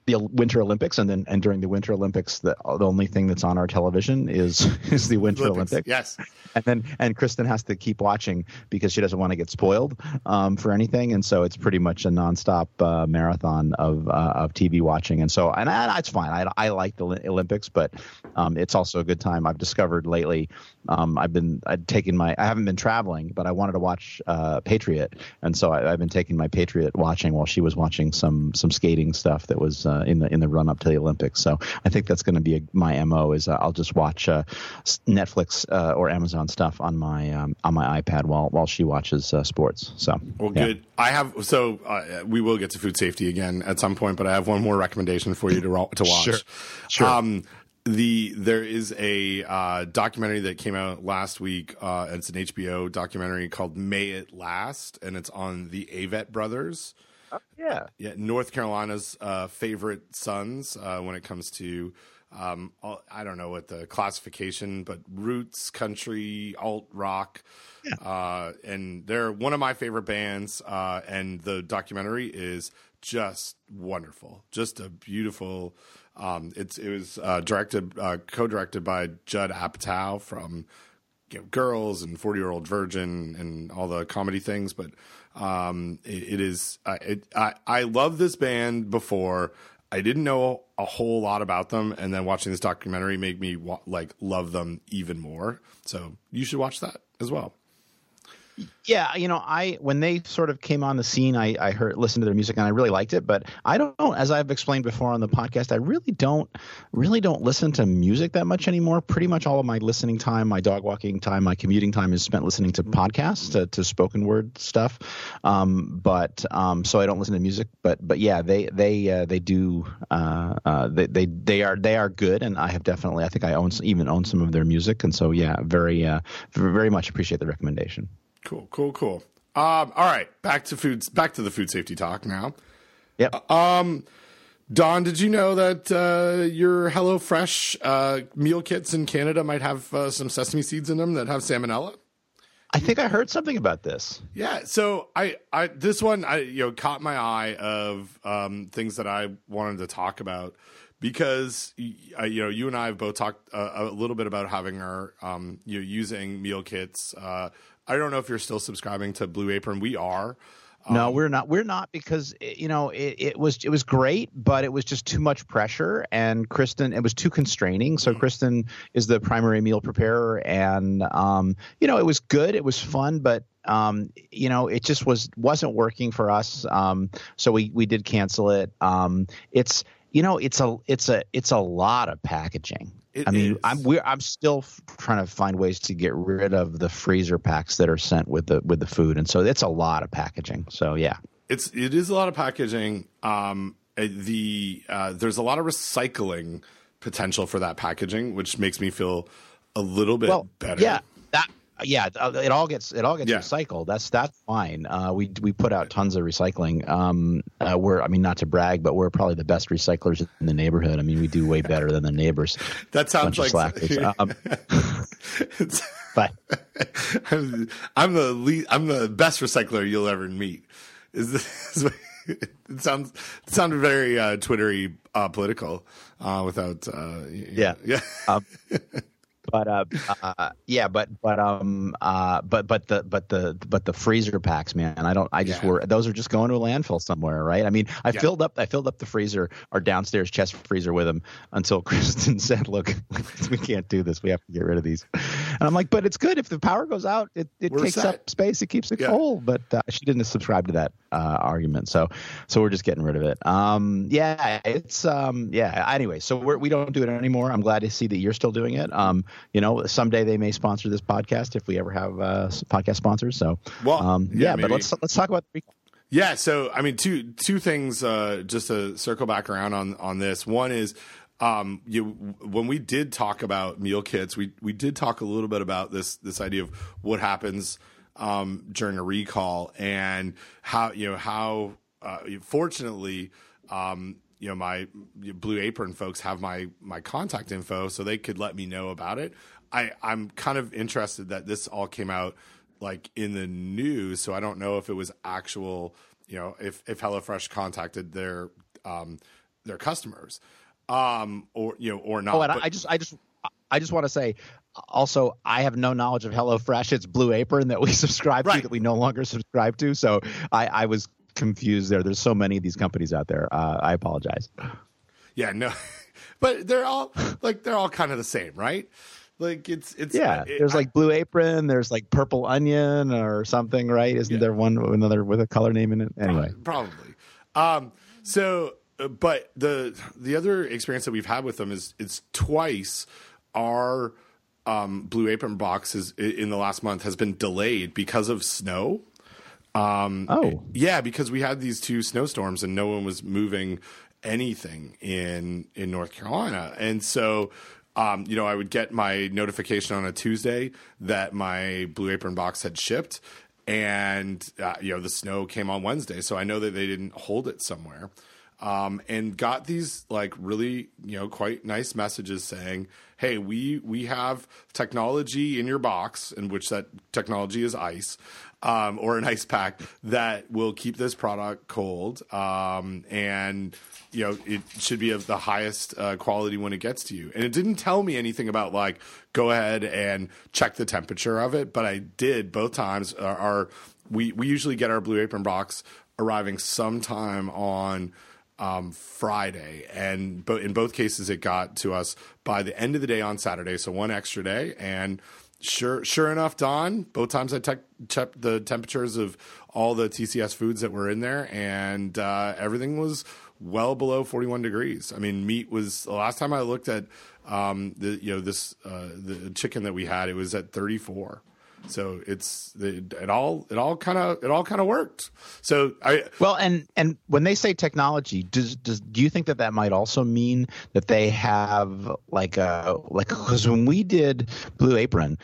the Winter Olympics, and then and during the Winter Olympics, the, the only thing that's on our television is is the Winter Olympics. Olympics. Yes, and then and Kristen has to keep watching because she doesn't want to get spoiled um, for anything, and so it's pretty much a nonstop uh, marathon of uh, of TV watching. And so and, it's fine. I, I like the Olympics, but um, it's also a good time. I've discovered lately. Um, I've been I've taken my I haven't been traveling, but I wanted to watch uh, Patriot, and so I, have been taking my Patriot watching while she was watching some some skating stuff that was uh, in the in the run up to the Olympics. So I think that's going to be a, my mo is uh, I'll just watch uh, Netflix uh, or Amazon stuff on my um, on my iPad while while she watches uh, sports. So well, yeah. good. I have so uh, we will get to food safety again at some point, but I have one more recommendation for you to to watch. Sure. Sure. Um, the there is a uh, documentary that came out last week. Uh, it's an HBO documentary called "May It Last," and it's on the Avett brothers. Oh, yeah, yeah, North Carolina's uh, favorite sons uh, when it comes to um, I don't know what the classification, but roots, country, alt rock. Yeah. Uh, and they're one of my favorite bands. Uh, and the documentary is just wonderful, just a beautiful. Um, it's it was uh, directed, uh, co-directed by Judd Apatow from you know, Girls and Forty Year Old Virgin and all the comedy things. But um, it, it is uh, it, I I love this band before. I didn't know a whole lot about them, and then watching this documentary made me like love them even more. So you should watch that as well. Yeah, you know, I when they sort of came on the scene, I, I heard listened to their music and I really liked it. But I don't, as I've explained before on the podcast, I really don't, really don't listen to music that much anymore. Pretty much all of my listening time, my dog walking time, my commuting time is spent listening to podcasts, to, to spoken word stuff. Um, but um, so I don't listen to music. But but yeah, they they uh, they do uh, uh, they, they they are they are good, and I have definitely I think I own even own some of their music, and so yeah, very uh, very much appreciate the recommendation. Cool, cool, cool. Um, all right, back to foods. Back to the food safety talk now. Yep. Um, Don, did you know that uh, your HelloFresh uh, meal kits in Canada might have uh, some sesame seeds in them that have salmonella? I think I heard something about this. Yeah, so I, I this one I you know caught my eye of um, things that I wanted to talk about because uh, you know you and I have both talked uh, a little bit about having our um, you know, using meal kits uh, I don't know if you're still subscribing to Blue Apron. We are. No, um, we're not. We're not because you know it, it, was it was great, but it was just too much pressure, and Kristen it was too constraining. So mm-hmm. Kristen is the primary meal preparer, and um, you know it was good, it was fun, but um, you know it just was wasn't working for us. Um, so we we did cancel it. Um, it's you know it's a it's a it's a lot of packaging it I mean, is. I'm we're I'm still f- trying to find ways to get rid of the freezer packs that are sent with the with the food, and so it's a lot of packaging. So yeah, it's it is a lot of packaging. Um, eh, the uh, there's a lot of recycling potential for that packaging, which makes me feel a little bit well, better. Yeah, yeah, uh, it all gets it all gets yeah. recycled. That's that's fine. Uh, we we put out tons of recycling. Um, uh, we're I mean not to brag, but we're probably the best recyclers in the neighborhood. I mean we do way better than the neighbors. that sounds like um, but I'm, I'm the least, I'm the best recycler you'll ever meet. Is this? it sounds it sounded very uh, twittery uh, political uh, without uh, yeah yeah um, but uh, uh, yeah, but but um uh but but the but the but the freezer packs, man. I don't. I just yeah. were those are just going to a landfill somewhere, right? I mean, I yeah. filled up I filled up the freezer, our downstairs chest freezer with them until Kristen said, "Look, we can't do this. We have to get rid of these." And I'm like, "But it's good if the power goes out. It it takes set. up space. It keeps it yeah. cold." But uh, she didn't subscribe to that uh, argument, so so we're just getting rid of it. Um, yeah, it's um yeah. Anyway, so we're, we don't do it anymore. I'm glad to see that you're still doing it. Um, you know, someday they may sponsor this podcast if we ever have uh, podcast sponsors. So, well, um, yeah, yeah but let's let's talk about. The- yeah, so I mean, two two things. Uh, just to circle back around on on this. One is um, you, when we did talk about meal kits, we we did talk a little bit about this this idea of what happens um, during a recall and how you know how uh, fortunately um, you know my blue apron folks have my my contact info so they could let me know about it i i'm kind of interested that this all came out like in the news so i don't know if it was actual you know if if HelloFresh contacted their um their customers, um, or you know, or not. Oh, and But- I just, I just, I just want to say, also, I have no knowledge of HelloFresh. It's Blue Apron that we subscribe Right. to that we no longer subscribe to. So I, I was confused there. There's so many of these companies out there. Uh, I apologize. Yeah, no, but they're all like they're all kind of the same, right? Like it's it's Yeah, it- there's I- like Blue Apron. There's like Purple Onion or something, right? Isn't Yeah. there one another with a color name in it? Anyway, probably. Um, so, uh, but the the other experience that we've had with them is it's twice our um, Blue Apron box is in the last month has been delayed because of snow. Oh, Yeah, because we had these two snowstorms and no one was moving anything in in North Carolina, and so. Um, you know, I would get my notification on a Tuesday that my Blue Apron box had shipped, and uh, you know the snow came on Wednesday, so I know that they didn't hold it somewhere, um, and got these like really you know quite nice messages saying, "Hey, we we have technology in your box, in which that technology is ice." Um, or an ice pack that will keep this product cold, um, and you know it should be of the highest uh, quality when it gets to you. And it didn't tell me anything about like go ahead and check the temperature of it, but I did both times. Our, our we we usually get our Blue Apron box arriving sometime on um, Friday, and but in both cases it got to us by the end of the day on Saturday, so one extra day. And sure, sure enough, Don, both times I checked the temperatures of all the TCS foods that were in there, and uh, everything was well below 41 degrees. I mean, meat was the last time I looked at um, the you know this uh, the chicken that we had, it was at 34. So it's it, it all it all kind of it all kind of worked. So I Well, and and when they say technology, does does do you think that that might also mean that they have like a like because when we did Blue Apron,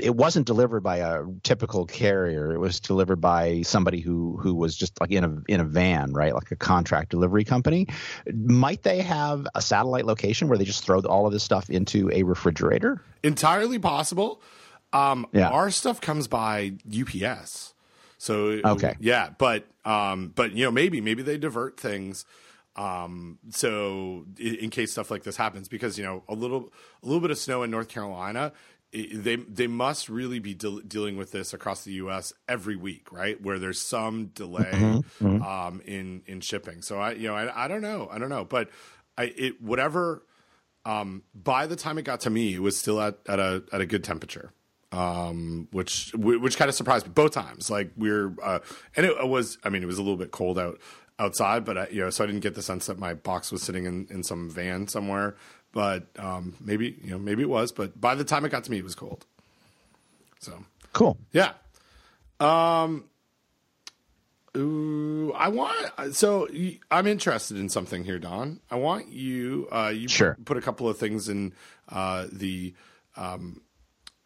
it wasn't delivered by a typical carrier. It was delivered by somebody who who was just like in a in a van, right? Like a contract delivery company. Might they have a satellite location where they just throw all of this stuff into a refrigerator? entirely possible. Um, Yeah. Our stuff comes by UPS. So Okay. yeah, but um, but you know maybe maybe they divert things. Um, so in, in case stuff like this happens, because you know a little a little bit of snow in North Carolina, they they must really be deal dealing with this across the U.S. every week, right? Where there's some delay Um, in in shipping. So I you know I, I don't know I don't know, but I it whatever um, by the time it got to me, it was still at, at a at a good temperature, um, which which kind of surprised me both times. Like we're uh, and it was, I mean, it was a little bit cold out outside, but I, you know, so I didn't get the sense that my box was sitting in, in some van somewhere. But um, maybe you know, maybe it was. But by the time it got to me, it was cold. So Cool. yeah. Um. Ooh, I want. So I'm interested in something here, Don. I want you. Uh, you Sure. put, put a couple of things in uh, the um,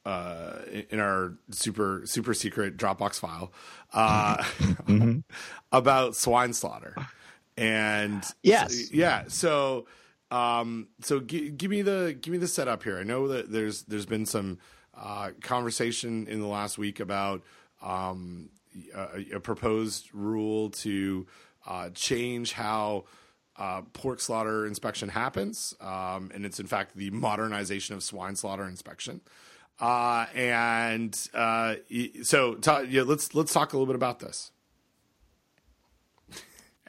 uh, in our super super secret Dropbox file uh, Mm-hmm. about swine slaughter, and Yes. yeah. So, um, so gi- give me the give me the setup here. I know that there's there's been some uh, conversation in the last week about um, a, a proposed rule to uh, change how uh, pork slaughter inspection happens, um, and it's in fact the modernization of swine slaughter inspection. Uh, and uh, so, yeah, let's let's talk a little bit about this.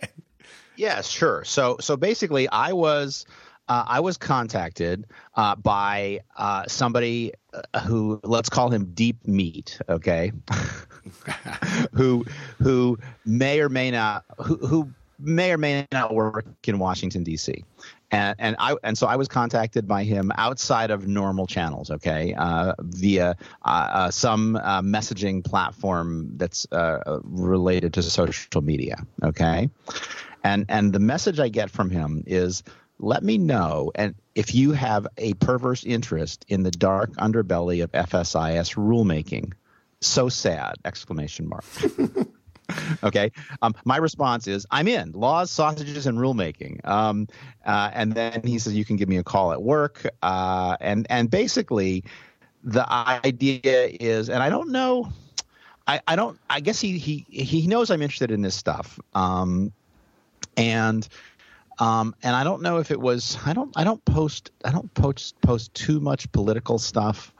Yes, sure. So so basically, I was uh, I was contacted uh, by uh, somebody uh, who let's call him Deep Meat, okay, who who may or may not who who may or may not work in Washington D.C. And, and I and so I was contacted by him outside of normal channels, okay, uh, via uh, uh, some uh, messaging platform that's uh, related to social media, okay and and the message I get from him is let me know and if you have a perverse interest in the dark underbelly of FSIS rulemaking. So sad! Exclamation mark. okay. Um, my response is I'm in laws, sausages, and rulemaking. Um, uh, and then he says you can give me a call at work. Uh, and and basically, the idea is, and I don't know. I, I don't. I guess he he he knows I'm interested in this stuff. Um, and Um, and I don't know if it was. I don't. I don't post. I don't post post too much political stuff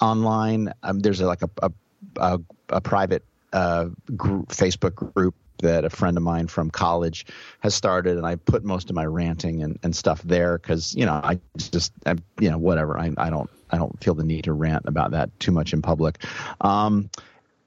online. Um, there's a, like a a, a, a private uh, group, Facebook group that a friend of mine from college has started, and I put most of my ranting and, and stuff there because you know I just I, you know whatever I I don't I don't feel the need to rant about that too much in public, um,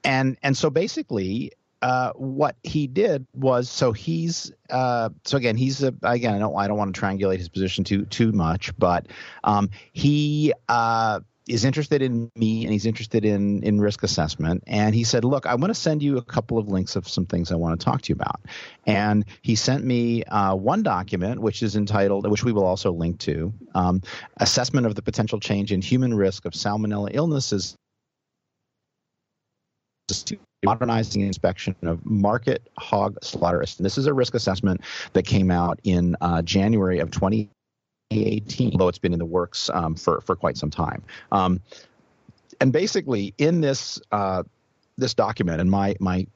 and and so basically. Uh, what he did was so he's uh, so again he's a, again I don't I don't want to triangulate his position too too much but um, he uh, is interested in me and he's interested in in risk assessment. And he said look i want to send you a couple of links of some things i want to talk to you about. And he sent me uh, one document which is entitled which we will also link to um, assessment of the potential change in human risk of salmonella illnesses. Modernizing inspection of market hog slaughterists. And this is a risk assessment that came out in uh, January of 20 2018, although it's been in the works um, for for quite some time. Um, and basically, in this uh, this document, and my my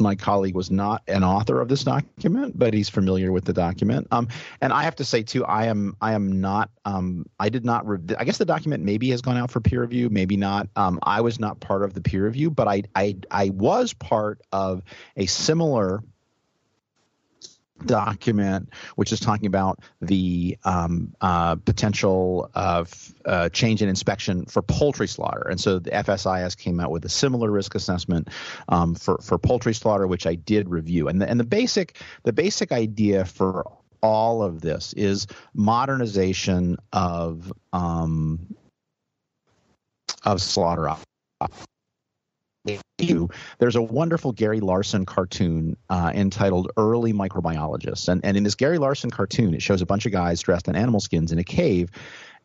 my colleague was not an author of this document, but he's familiar with the document. Um, and I have to say too, I am I am not. Um, I did not. Re- I guess the document maybe has gone out for peer review, maybe not. Um, I was not part of the peer review, but I I I was part of a similar document, which is talking about the um, uh, potential of uh, change in inspection for poultry slaughter. And so the FSIS came out with a similar risk assessment um, for for poultry slaughter, which I did review. And the, and the basic the basic idea for all of this is modernization of um, of slaughter there's a wonderful Gary Larson cartoon uh, entitled Early Microbiologists. And, and in this Gary Larson cartoon, it shows a bunch of guys dressed in animal skins in a cave.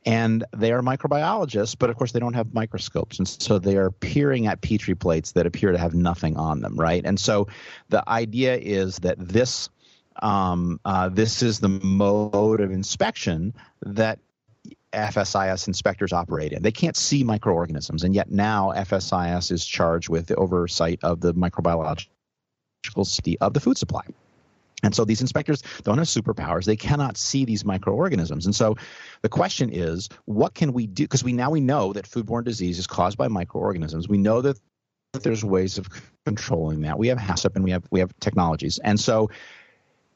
And they are microbiologists, but of course they don't have microscopes. And so they are peering at petri plates that appear to have nothing on them, right? And so the idea is that this um, uh, this is the mode of inspection that FSIS inspectors operate in. They can't see microorganisms, and yet now FSIS is charged with the oversight of the microbiological safety of the food supply. And so these inspectors don't have superpowers. They cannot see these microorganisms. And so the question is, what can we do? Because we now we know that foodborne disease is caused by microorganisms. We know that there's ways of controlling that. We have HACCP and we have we have technologies. And so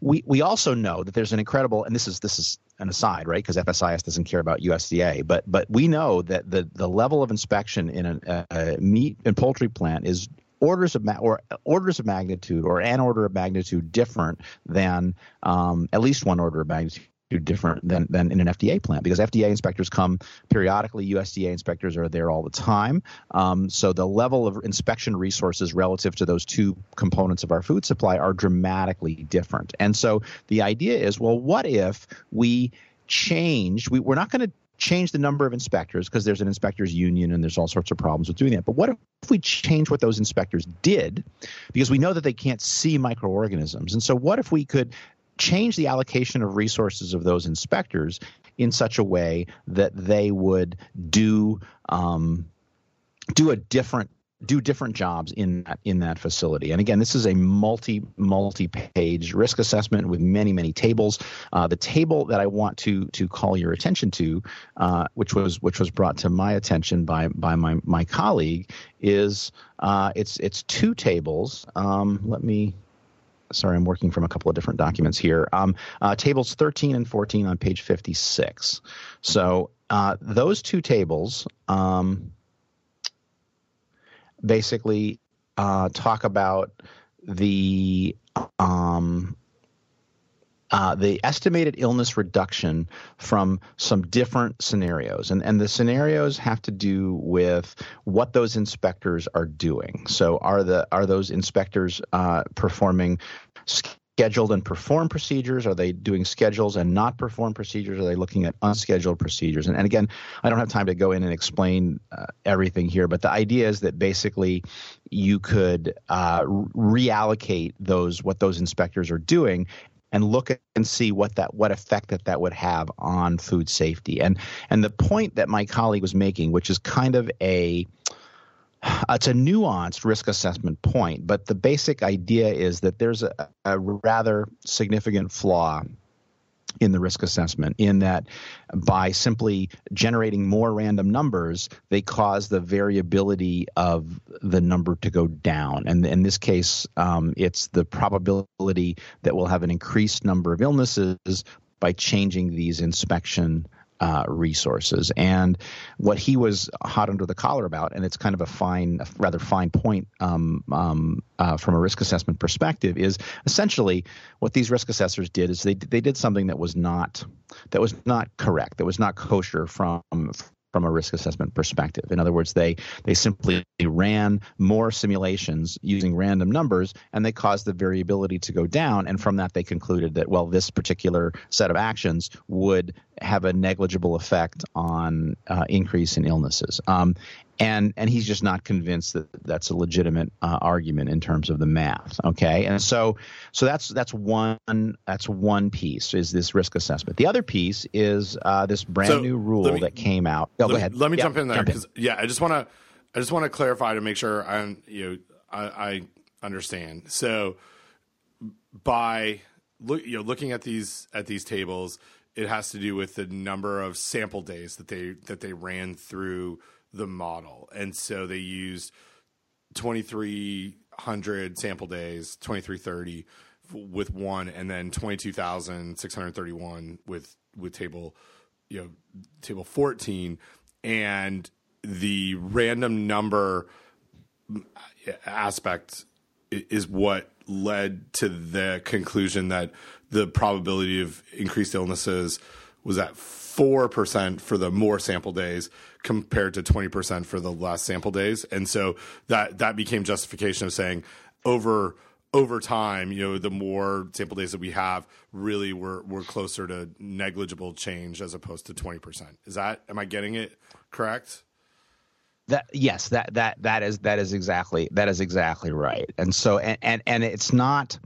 we we also know that there's an incredible and this is this is an aside right? Because FSIS doesn't care about USDA but but we know that the the level of inspection in a, a meat and poultry plant is orders of ma- or orders of magnitude or an order of magnitude different than um, at least one order of magnitude different than, than in an FDA plant because FDA inspectors come periodically. USDA inspectors are there all the time. Um, so the level of inspection resources relative to those two components of our food supply are dramatically different. And so the idea is, well, what if we change? We, we're not going to change the number of inspectors because there's an inspectors union and there's all sorts of problems with doing that. But what if we change what those inspectors did because we know that they can't see microorganisms? And so what if we could change the allocation of resources of those inspectors in such a way that they would do um, do a different do different jobs in that in that facility. And again, this is a multi multi page risk assessment with many many tables. Uh, the table that I want to to call your attention to, uh, which was which was brought to my attention by by my my colleague, is uh, it's it's two tables. Um, let me sorry, I'm working from a couple of different documents here. Um, uh, tables 13 and 14 on page 56. So uh, those two tables um, basically uh, talk about the um, uh, the estimated illness reduction from some different scenarios. And, and the scenarios have to do with what those inspectors are doing. So are the are those inspectors uh, performing scheduled and performed procedures? Are they doing schedules and not performed procedures? Are they looking at unscheduled procedures? And, and again, I don't have time to go in and explain uh, everything here, but the idea is that basically you could uh, reallocate those what those inspectors are doing and look and see what that what effect that that would have on food safety. And and the point that my colleague was making, which is kind of a uh, it's a nuanced risk assessment point, but the basic idea is that there's a, a rather significant flaw in the risk assessment in that by simply generating more random numbers they cause the variability of the number to go down. And in this case um, it's the probability that we'll have an increased number of illnesses by changing these inspection uh, resources. And what he was hot under the collar about, and it's kind of a fine, rather fine point um, um, uh, from a risk assessment perspective, is essentially what these risk assessors did is they they did something that was not that was not correct, that was not kosher from from a risk assessment perspective. In other words, they they simply ran more simulations using random numbers and they caused the variability to go down and from that they concluded that well this particular set of actions would have a negligible effect on uh, increase in illnesses. Um, and and he's just not convinced that that's a legitimate uh, argument in terms of the math. Okay, and so so that's that's one that's one piece is this risk assessment. The other piece is uh, this brand So, new rule me- that came out. Oh, go me, ahead. Let me Yeah, jump in there because yeah, I just want to I just want to clarify to make sure i'm you know I, I understand. So by look you know looking at these at these tables, it has to do with the number of sample days that they that they ran through the model, and so they used 2300 sample days 2330 with one and then 22631 with with table you know table 14 and the random number uh, aspect is what led to the conclusion that the probability of increased illnesses was at 4% for the more sample days compared to 20% for the last sample days. And so that that became justification of saying over over time you know the more sample days that we have really we're we're closer to negligible change as opposed to 20% is that am i getting it correct? That yes, that that that is that is exactly that is exactly right. And so and and, and it's not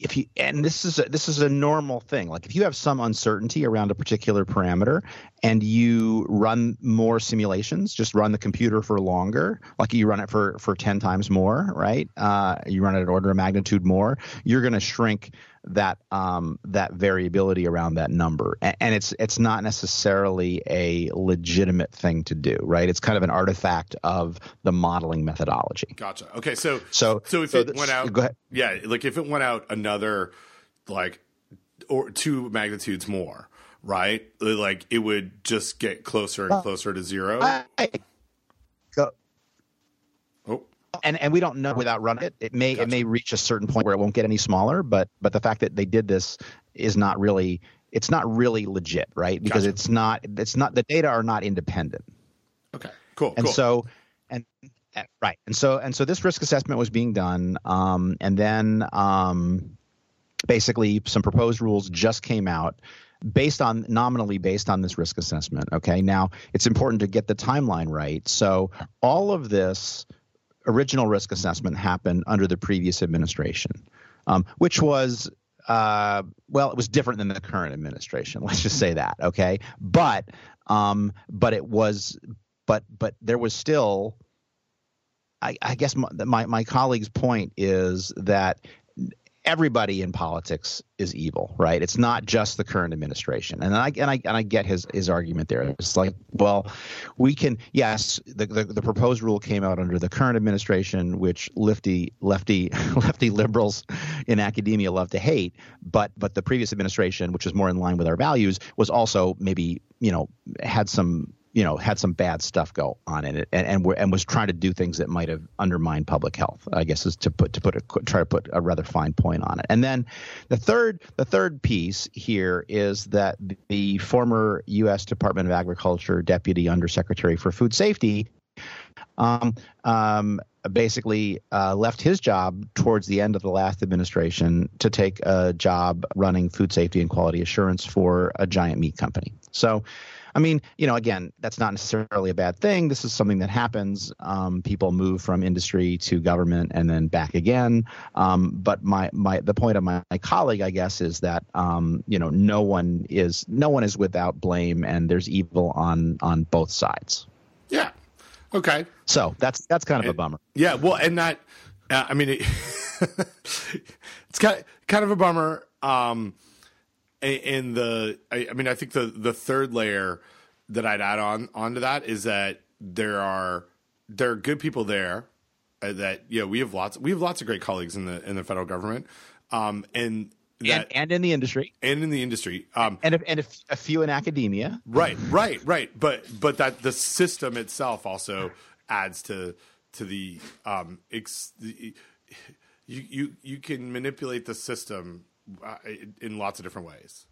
if you and this is a, this is a normal thing. Like if you have some uncertainty around a particular parameter and you run more simulations, just run the computer for longer, like you run it for for 10 times more, right? Uh, you run it an order of magnitude more, you're going to shrink that um, that variability around that number, and, and it's it's not necessarily a legitimate thing to do, right? It's kind of an artifact of the modeling methodology. Gotcha. Okay, so So- so if so it went out, go ahead. yeah, like if it went out another like or two magnitudes more, right? Like it would just get closer and closer to zero. I- go- oh, and and we don't know without running it. It may it may reach a certain point where it won't get any smaller, but but the fact that they did this is not really it's not really legit, right? Because Gotcha. it's not it's not the data are not independent. okay, cool, and cool. so and uh, right and so and so this risk assessment was being done um, and then um, basically some proposed rules just came out based on nominally based on this risk assessment okay now it's important to get the timeline right so all of this original risk assessment happened under the previous administration um, which was uh, well, it was different than the current administration. Let's just say that, okay? But um, but it was but but there was still I, I guess my, my my colleague's point is that everybody in politics is evil, right? It's not just the current administration, and I and I and I get his his argument there. It's like, well, we can yes, the the, the proposed rule came out under the current administration, which lefty lefty lefty liberals in academia love to hate, but but the previous administration, which was more in line with our values, was also maybe you know had some you know had some bad stuff go on in it and and, and was trying to do things that might have undermined public health i guess is to put to put a, try to put a rather fine point on it and then the third the third piece here is that the former us department of agriculture deputy undersecretary for food safety um, um, basically uh, left his job towards the end of the last administration to take a job running food safety and quality assurance for a giant meat company. So, I mean, you know, again, that's not necessarily a bad thing. This is something that happens. Um, people move from industry to government and then back again. Um, but my, my the point of my, my colleague, I guess, is that um, you know no one is no one is without blame, and there's evil on on both sides. yeah, okay. So that's that's kind of a bummer. Yeah, well, and that, uh, I mean, it, it's kind kind of a bummer. Um, and, the I, I mean I think the the third layer that I'd add on onto that is that there are there are good people there uh, that you know we have lots we have lots of great colleagues in the in the federal government. Um, and that and, and in the industry. And in the industry. Um, and if, and a few in academia. Right right right. But but that the system itself also adds to to the um ex, the, you you you can manipulate the system in lots of different ways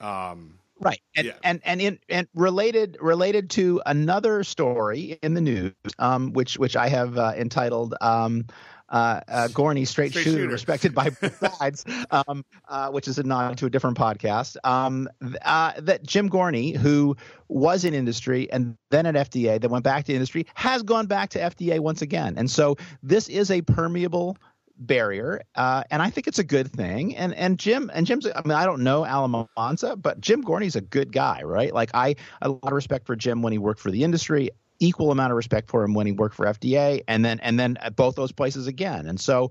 um Right, and, yeah. and and in and related related to another story in the news, um, which which I have uh, entitled um, uh, uh, Gorny straight, straight shooter, shooter, respected by both sides, um, uh, which is a nod to a different podcast. Um, uh, that Jim Gorny, who was in industry and then at FDA, then went back to industry, has gone back to FDA once again, and so this is a permeable barrier, uh, and I think it's a good thing. And and Jim and Jim's. I mean, I don't know Alan Malonza, but Jim Gorny's a good guy, right? Like I, a lot of respect for Jim when he worked for the industry. Equal amount of respect for him when he worked for FDA, and then and then at both those places again. And so,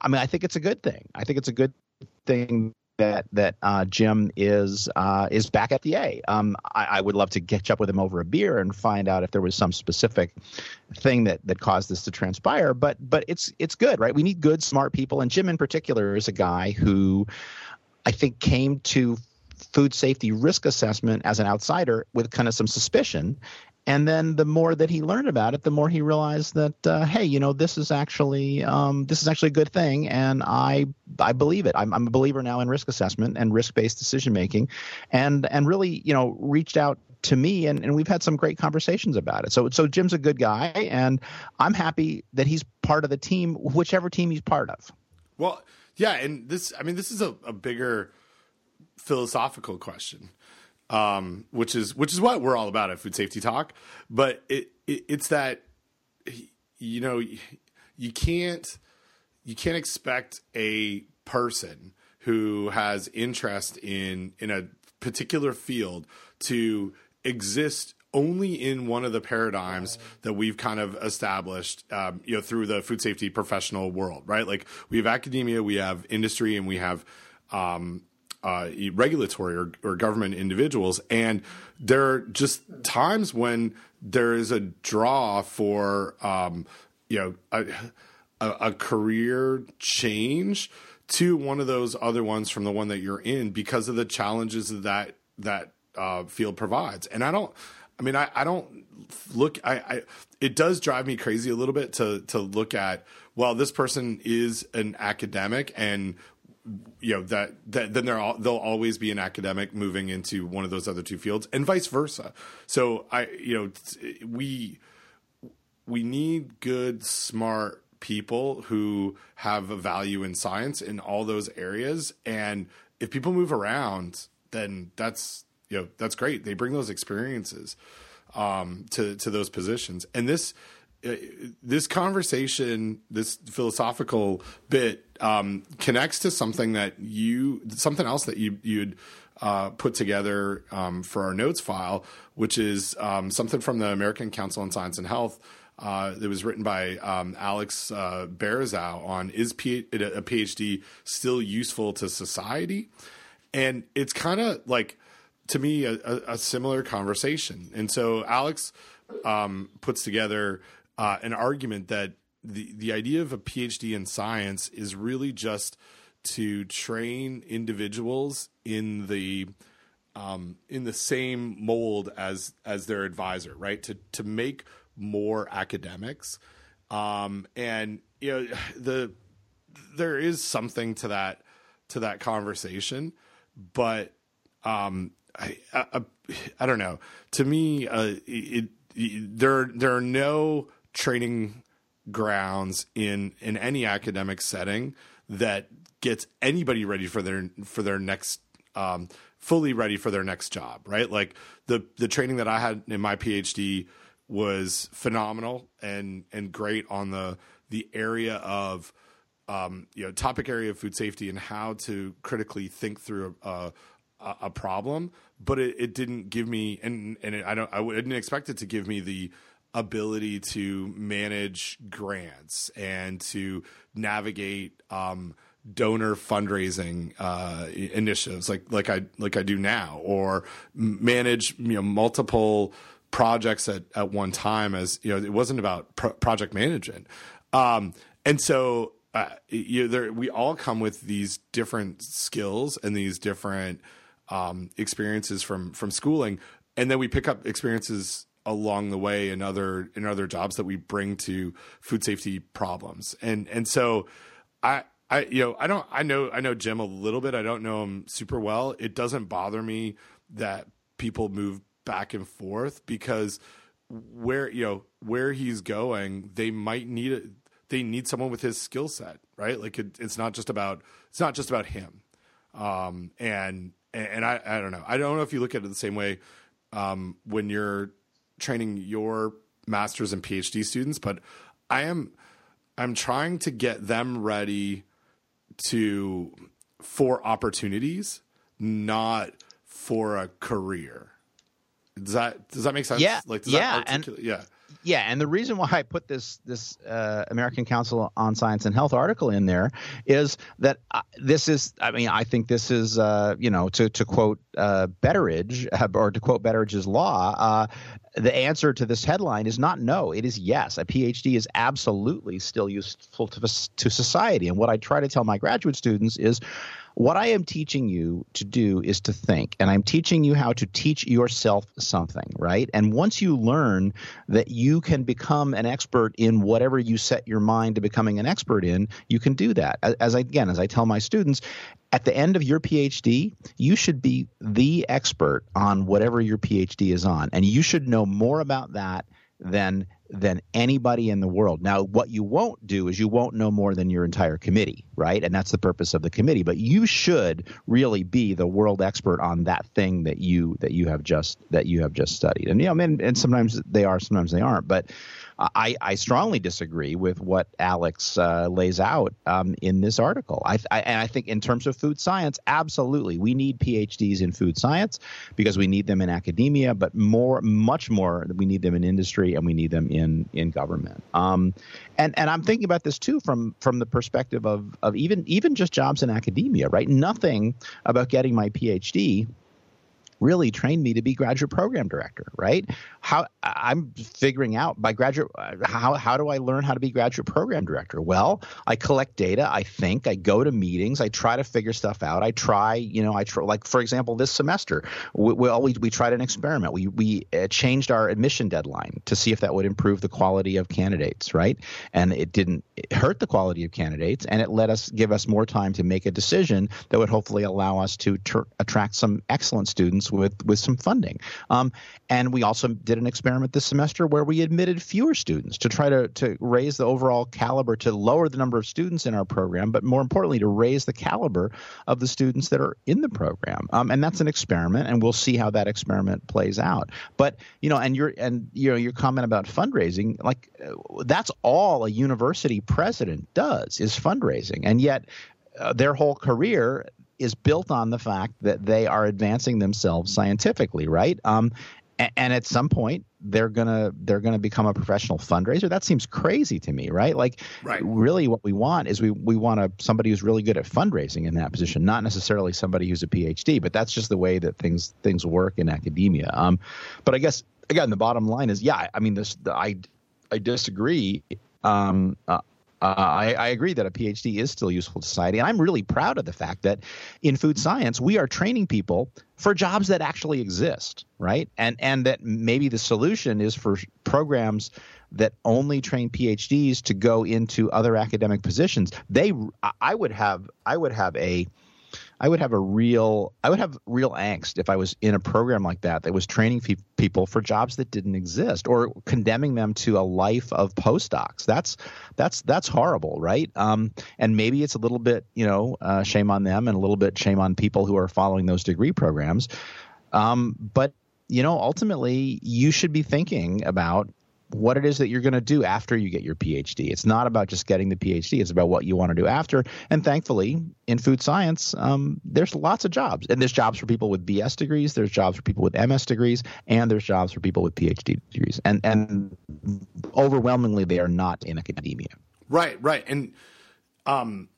I mean, I think it's a good thing. I think it's a good thing that that uh, Jim is uh, is back at the A. Um, I, I, would love to catch up with him over a beer and find out if there was some specific thing that that caused this to transpire. But but it's it's good, right? We need good, smart people, and Jim in particular is a guy who I think came to food safety risk assessment as an outsider with kind of some suspicion and then the more that he learned about it, the more he realized that uh, hey, you know, this is actually um, this is actually a good thing, and I I believe it. I'm, I'm a believer now in risk assessment and risk based decision making, and and really you know reached out to me and, and we've had some great conversations about it. So so Jim's a good guy, and I'm happy that he's part of the team, whichever team he's part of. Well, yeah, and this I mean this is a, a bigger philosophical question um, which is which is what we're all about at Food Safety Talk. But it, it it's that you know you can't you can't expect a person who has interest in in a particular field to exist only in one of the paradigms that we've kind of established, um, you know, through the food safety professional world, right? Like we have academia, we have industry, and we have um, uh, regulatory or, or government individuals. And there are just times when there is a draw for, um, you know, a, a, career change to one of those other ones from the one that you're in because of the challenges that that, that uh, field provides. And I don't, I mean, I, I don't look, I, I, it does drive me crazy a little bit to, to look at, well, this person is an academic and you know that that then there they'll always be an academic moving into one of those other two fields and vice versa. So i you know we we need good smart people who have a value in science in all those areas. And if people move around then that's you know that's great. They bring those experiences um, to to those positions. And this this conversation, this philosophical bit, um, connects to something that you, something else that you you'd uh, put together um, for our notes file, which is um, something from the American Council on Science and Health. Uh, that was written by um, Alex uh, on is P- a PhD still useful to society? And it's kind of like to me a, a, a, similar conversation. And so Alex um, puts together uh, an argument that the the idea of a PhD in science is really just to train individuals in the um, in the same mold as as their advisor, right? To to make more academics, um, and you know the there is something to that to that conversation, but um, I, I, I don't know. To me, uh, it, it there there are no training grounds in in any academic setting that gets anybody ready for their for their next um, fully ready for their next job right? Like the the training that i had in my phd was phenomenal and and great on the the area of um, you know topic area of food safety and how to critically think through a, a, a problem but it, it didn't give me and and it, i don't i didn't expect it to give me the ability to manage grants and to navigate um, donor fundraising uh, initiatives like like I like I do now, or manage you know multiple projects at, at one time as you know it wasn't about pro- project management. Um, and so uh, you know, there, we all come with these different skills and these different um, experiences from from schooling. And then we pick up experiences along the way in other in other jobs that we bring to food safety problems and and so i i you know i don't i know i know jim a little bit i don't know him super well it doesn't bother me that people move back and forth because where you know where he's going, they might need it. They need someone with his skill set, right? Like it, it's not just about it's not just about him. Um, and and I I don't know. I don't know if you look at it the same way um, when you're training your masters and PhD students, but I am I'm trying to get them ready to for opportunities, not for a career. Does that does that make sense? Yeah, like yeah, and yeah, yeah. And the reason why I put this this uh, American Council on Science and Health article in there is that uh, this is. I mean, I think this is. Uh, you know, to to quote uh, Betteridge or to quote Betteridge's law. Uh, the answer to this headline is not no. It is yes. A PhD is absolutely still useful to, to society. And what I try to tell my graduate students is what I am teaching you to do is to think, and I'm teaching you how to teach yourself something, right? And once you learn that you can become an expert in whatever you set your mind to becoming an expert in, you can do that. As I, again, as I tell my students, at the end of your PhD, you should be the expert on whatever your PhD is on, and you should know more about that than than anybody in the world. Now, what you won't do is you won't know more than your entire committee, right? And that's the purpose of the committee. But you should really be the world expert on that thing that you that you have just that you have just studied. And you know, and, and sometimes they are, sometimes they aren't. But I, I strongly disagree with what Alex uh, lays out um, in this article. I, I, and I think in terms of food science, absolutely, we need PhDs in food science because we need them in academia, but more, much more, we need them in industry and we need them in in government. Um, and and I'm thinking about this too from from the perspective of of even even just jobs in academia, right? Nothing about getting my PhD really trained me to be graduate program director, right? How I'm figuring out by graduate how how do I learn how to be graduate program director? Well, I collect data, I think, I go to meetings, I try to figure stuff out. I try, you know, I try like for example, this semester, we we, we tried an experiment. We we uh, changed our admission deadline to see if that would improve the quality of candidates, right? And it didn't hurt the quality of candidates, and it let us give us more time to make a decision that would hopefully allow us to ter- attract some excellent students with with some funding. Um, and we also did an experiment this semester where we admitted fewer students to try to to raise the overall caliber, to lower the number of students in our program, but more importantly, to raise the caliber of the students that are in the program. Um, and that's an experiment, and we'll see how that experiment plays out. But you know, and your and you know your comment about fundraising, like that's all a university president does is fundraising, and yet uh, their whole career is built on the fact that they are advancing themselves scientifically, right? Um, and, and at some point, they're gonna they're gonna become a professional fundraiser. That seems crazy to me, right? Like, right. really, what we want is we we want a somebody who's really good at fundraising in that position, not necessarily somebody who's a PhD. But that's just the way that things things work in academia. Um, but I guess again, the bottom line is, yeah, I mean, this the, I I disagree. Um, uh, uh, I, I, agree that a PhD is still useful to society, and I'm really proud of the fact that in food science we are training people for jobs that actually exist, right? And and that maybe the solution is for programs that only train PhDs to go into other academic positions. They, I would have, I would have a I would have a real I would have real angst if I was in a program like that that was training fe- people for jobs that didn't exist or condemning them to a life of postdocs. That's that's that's horrible, right? Um, and maybe it's a little bit you know uh, shame on them and a little bit shame on people who are following those degree programs. Um, but you know, ultimately, you should be thinking about what it is that you're going to do after you get your PhD. It's not about just getting the PhD, it's about what you want to do after. And thankfully, in food science, um, there's lots of jobs. And there's jobs for people with BS degrees, there's jobs for people with MS degrees, and there's jobs for people with PhD degrees. And, and overwhelmingly, they are not in academia. Right, right. And um,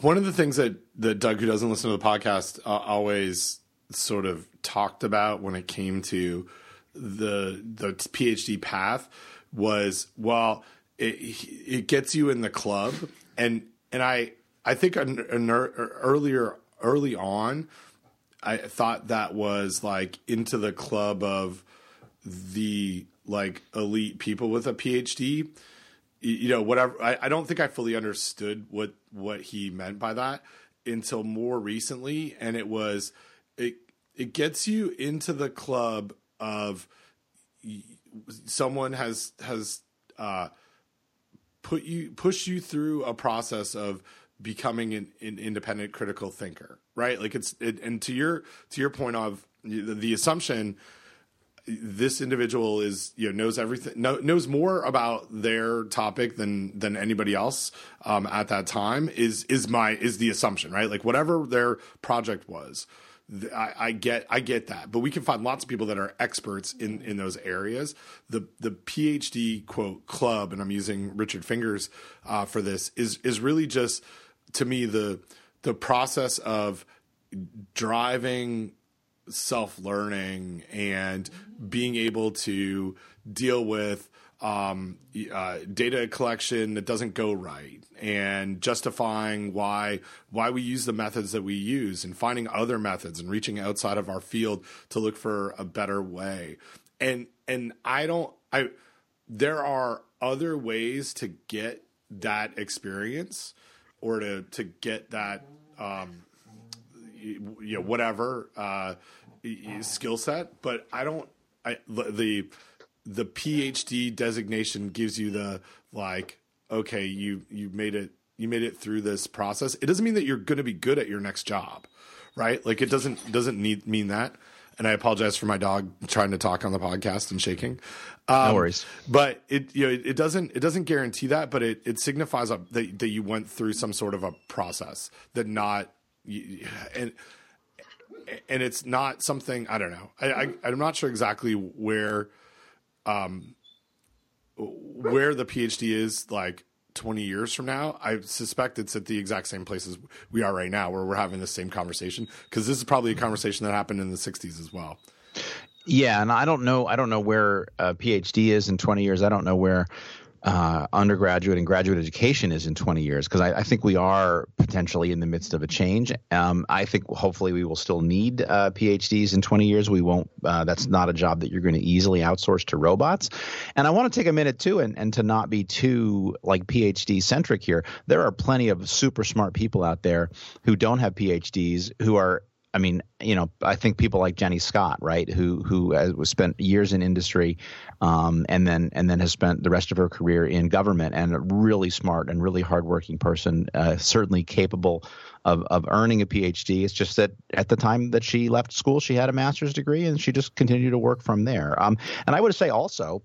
one of the things that that Doug, who doesn't listen to the podcast, uh, always sort of talked about when it came to the the PhD path was well, it it gets you in the club, and and I I think an, an earlier early on, I thought that was like into the club of the like elite people with a PhD. You know, whatever. I, I don't think I fully understood what what he meant by that until more recently, and it was it it gets you into the club of someone has has uh, put you push you through a process of becoming an, an independent critical thinker, right? Like it's it, and to your to your point of the, the assumption this individual is you know knows everything know, knows more about their topic than than anybody else um, at that time is is my is the assumption right like whatever their project was I, I, get I get that, but we can find lots of people that are experts in in those areas. The the PhD quote club, and I'm using Richard Fingers uh, for this, is is really just to me the the process of driving self learning and being able to deal with um, uh, data collection that doesn't go right and justifying why why we use the methods that we use and finding other methods and reaching outside of our field to look for a better way. And and I don't I there are other ways to get that experience or to to get that um, you know whatever uh, skill set but I don't I the the PhD designation gives you the like, okay, you you made it you made it through this process. It doesn't mean that you're going to be good at your next job, right? Like it doesn't doesn't need mean that. And I apologize for my dog trying to talk on the podcast and shaking. Um, no worries. But it you know it, it, doesn't it doesn't guarantee that, but it it signifies a, that that you went through some sort of a process that not and and it's not something I don't know. I, I I'm not sure exactly where um, where the PhD is like 20 years from now, I suspect it's at the exact same place as we are right now, where we're having the same conversation. Because this is probably a conversation that happened in the 60s as well. Yeah, and I don't know. I don't know where a PhD is in 20 years. I don't know where uh, undergraduate and graduate education is in 20 years because I, I, think we are potentially in the midst of a change. Um, I think hopefully we will still need uh, PhDs in 20 years. We won't. Uh, that's not a job that you're going to easily outsource to robots. And I want to take a minute too, and, and to not be too like PhD centric here. There are plenty of super smart people out there who don't have PhDs who are I mean, you know, I think people like Jenny Scott, right, who who has spent years in industry, um, and then and then has spent the rest of her career in government, and a really smart and really hardworking person, uh, certainly capable of of earning a PhD. It's just that at the time that she left school, she had a master's degree, and she just continued to work from there. Um, and I would say also,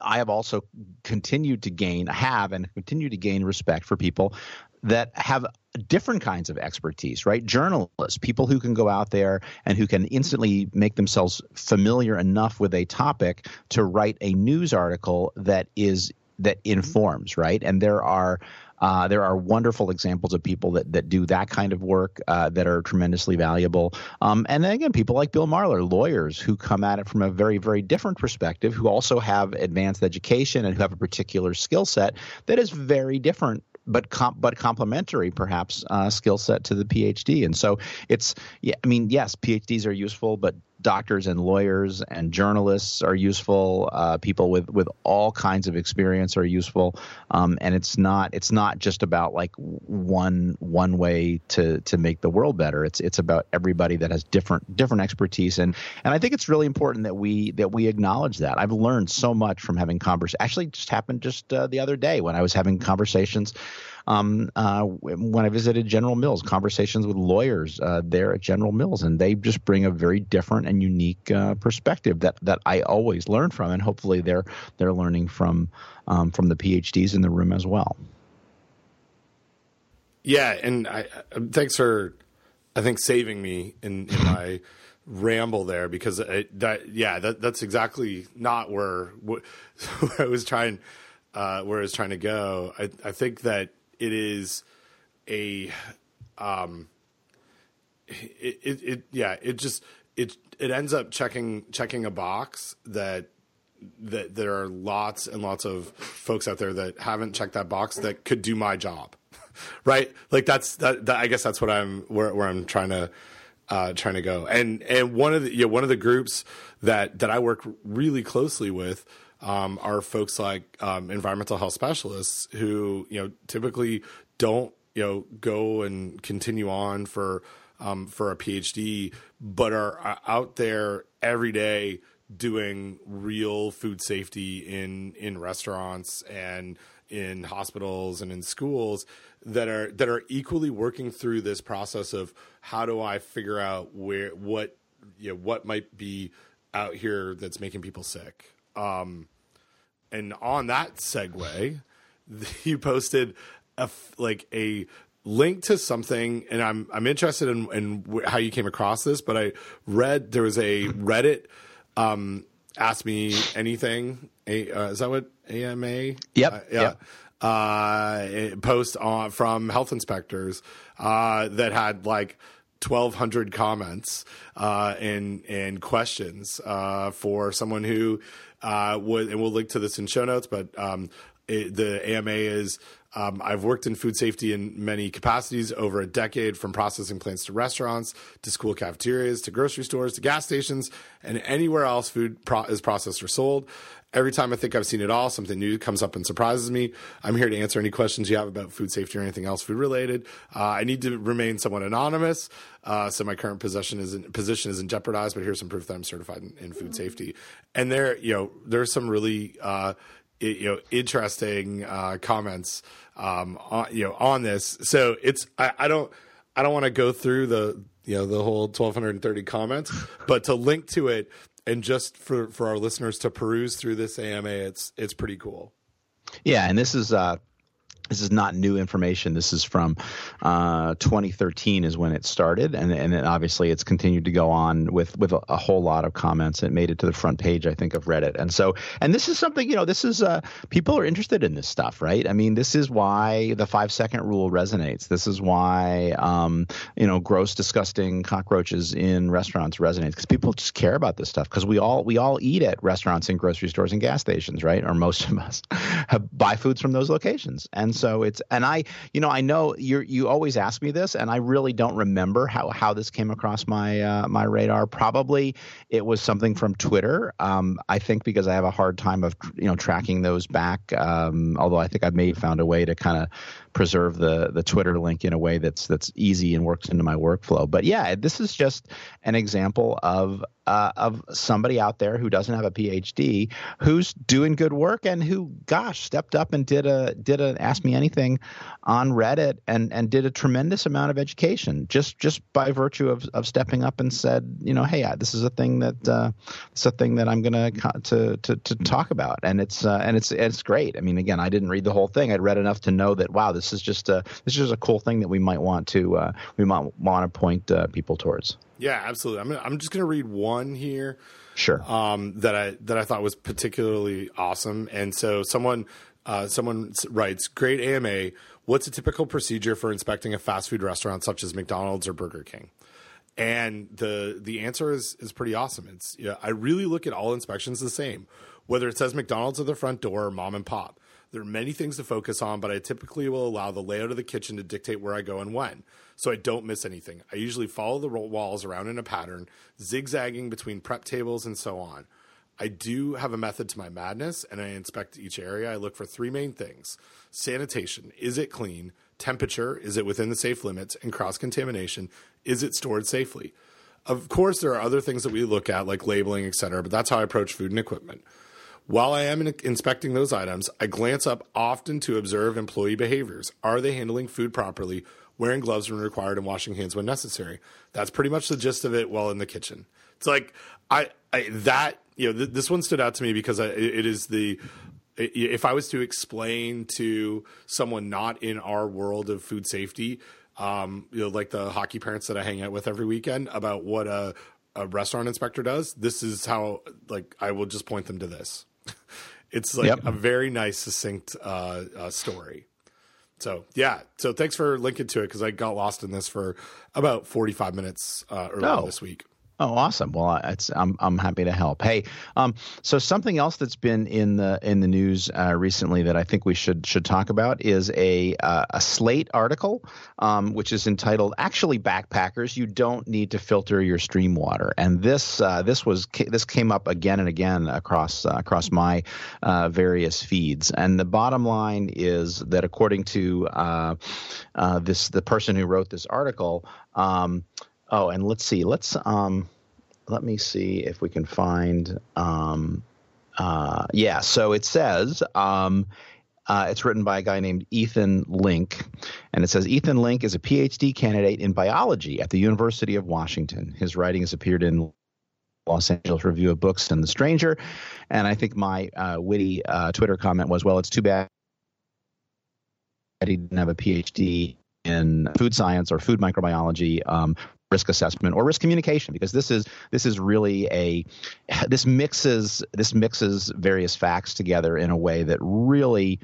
I have also continued to gain, have and continue to gain respect for people that have different kinds of expertise, right? Journalists, people who can go out there and who can instantly make themselves familiar enough with a topic to write a news article that is that informs, right? And there are uh, there are wonderful examples of people that, that do that kind of work uh, that are tremendously valuable. Um, and then again, people like Bill Marler, lawyers who come at it from a very, very different perspective, who also have advanced education and who have a particular skill set that is very different but comp, but complementary perhaps uh, skill set to the PhD. And so it's yeah, I mean yes, PhDs are useful, but doctors and lawyers and journalists are useful. Uh, people with with all kinds of experience are useful, um, and it's not it's not just about like one one way to to make the world better. It's it's about everybody that has different different expertise, and and I think it's really important that we that we acknowledge that. I've learned so much from having conversations. Actually, just happened just uh, the other day when I was having conversations um, uh, when I visited General Mills, conversations with lawyers uh, there at General Mills, and they just bring a very different and unique uh, perspective that that I always learn from, and hopefully they're they're learning from um, from the PhDs in the room as well. Yeah, and I, thanks for I think saving me in, in my ramble there because it, that yeah that that's exactly not where, where I was trying uh, where I was trying to go. I, I think that it is a um it, it, it yeah it just it it ends up checking checking a box that that there are lots and lots of folks out there that haven't checked that box that could do my job right? Like that's that, that i guess that's what i'm where, where i'm trying to uh, trying to go. And and one of the you know, one of the groups that that i work really closely with um, are folks like um, environmental health specialists who you know typically don't you know go and continue on for um, for a PhD, but are uh, out there every day doing real food safety in in restaurants and in hospitals and in schools that are that are equally working through this process of how do I figure out where what you know what might be out here that's making people sick. Um, and on that segue, you posted a like a link to something, and I'm I'm interested in, in how you came across this. But I read there was a Reddit um, ask me anything. A, uh, is that what AMA? Yep. Uh, yeah. Yep. Uh, post on from health inspectors uh, that had like 1200 comments uh, and and questions uh, for someone who uh, and we'll link to this in show notes but um, it, the AMA is um, I've worked in food safety in many capacities over a decade, from processing plants to restaurants, to school cafeterias, to grocery stores, to gas stations, and anywhere else food pro- is processed or sold. Every time I think I've seen it all, something new comes up and surprises me. I'm here to answer any questions you have about food safety or anything else food related. Uh, I need to remain somewhat anonymous, uh, so my current position is in, position isn't jeopardized. But here's some proof that I'm certified in, in food safety. And there, you know, there's some really uh, you know interesting uh, comments um, on, you know on this. So it's I, I don't I don't want to go through the you know the whole 1230 comments, but to link to it and just for for our listeners to peruse through this AMA, it's it's pretty cool. Yeah, and this is uh, this is not new information. This is from uh, 2013 is when it started, and and then obviously it's continued to go on with with a, a, whole lot of comments. It made it to the front page, I think, of Reddit. And so, and this is something you know, this is uh, people are interested in this stuff, right? I mean, this is why the five second rule resonates. This is why um, you know, gross, disgusting cockroaches in restaurants resonates because people just care about this stuff because we all we all eat at restaurants and grocery stores and gas stations, right? Or most of us buy foods from those locations, and so it's and I you know I know you you always ask me this and I really don't remember how how this came across my uh, my radar. Probably it was something from Twitter. Um, I think because I have a hard time of you know tracking those back. Um, although I think I may have found a way to kind of preserve the the Twitter link in a way that's that's easy and works into my workflow. But yeah, this is just an example of uh, of somebody out there who doesn't have a PhD who's doing good work and who, gosh, stepped up and did a did a ask me anything on Reddit and and did a tremendous amount of education just just by virtue of of stepping up and said, you know, hey, this is a thing that uh, it's a thing that I'm gonna to to to talk about, and it's uh, and it's it's great. I mean, again, I didn't read the whole thing. I'd read enough to know that wow, this is just a this is just a cool thing that we might want to uh, we might want to point uh, people towards. Yeah, absolutely. I'm gonna, I'm just going to read one here. Sure. Um, that I that I thought was particularly awesome, and so someone uh, someone writes, "Great AMA. What's a typical procedure for inspecting a fast food restaurant such as McDonald's or Burger King?" And the the answer is is pretty awesome. It's yeah, I really look at all inspections the same, whether it says McDonald's at the front door or mom and pop. There are many things to focus on, but I typically will allow the layout of the kitchen to dictate where I go and when, so I don't miss anything. I usually follow the walls around in a pattern, zigzagging between prep tables and so on. I do have a method to my madness, and I inspect each area. I look for three main things sanitation is it clean? Temperature is it within the safe limits? And cross contamination is it stored safely? Of course, there are other things that we look at, like labeling, et cetera, but that's how I approach food and equipment. While I am in- inspecting those items, I glance up often to observe employee behaviors. Are they handling food properly, wearing gloves when required, and washing hands when necessary? That's pretty much the gist of it while in the kitchen. It's like I, I that you know th- this one stood out to me because I, it is the if I was to explain to someone not in our world of food safety, um, you know, like the hockey parents that I hang out with every weekend about what a, a restaurant inspector does, this is how like I will just point them to this. It's like yep. a very nice, succinct uh, uh, story. So yeah, so thanks for linking to it because I got lost in this for about forty five minutes uh, earlier oh. this week. Oh, awesome! Well, it's I'm I'm happy to help. Hey, um, so something else that's been in the in the news uh, recently that I think we should should talk about is a uh, a Slate article, um, which is entitled "Actually, Backpackers, You Don't Need to Filter Your Stream Water." And this uh, this was this came up again and again across uh, across my uh, various feeds. And the bottom line is that according to uh, this the person who wrote this article. Um, Oh, and let's see. Let's um, let me see if we can find. Um, uh, yeah. So it says. Um, uh, it's written by a guy named Ethan Linck, and it says Ethan Linck is a PhD candidate in biology at the University of Washington. His writing has appeared in Los Angeles Review of Books and The Stranger, and I think my uh, witty uh, Twitter comment was, "Well, it's too bad he didn't have a PhD in food science or food microbiology um, risk assessment or risk communication because this is this is really a this mixes this mixes various facts together in a way that really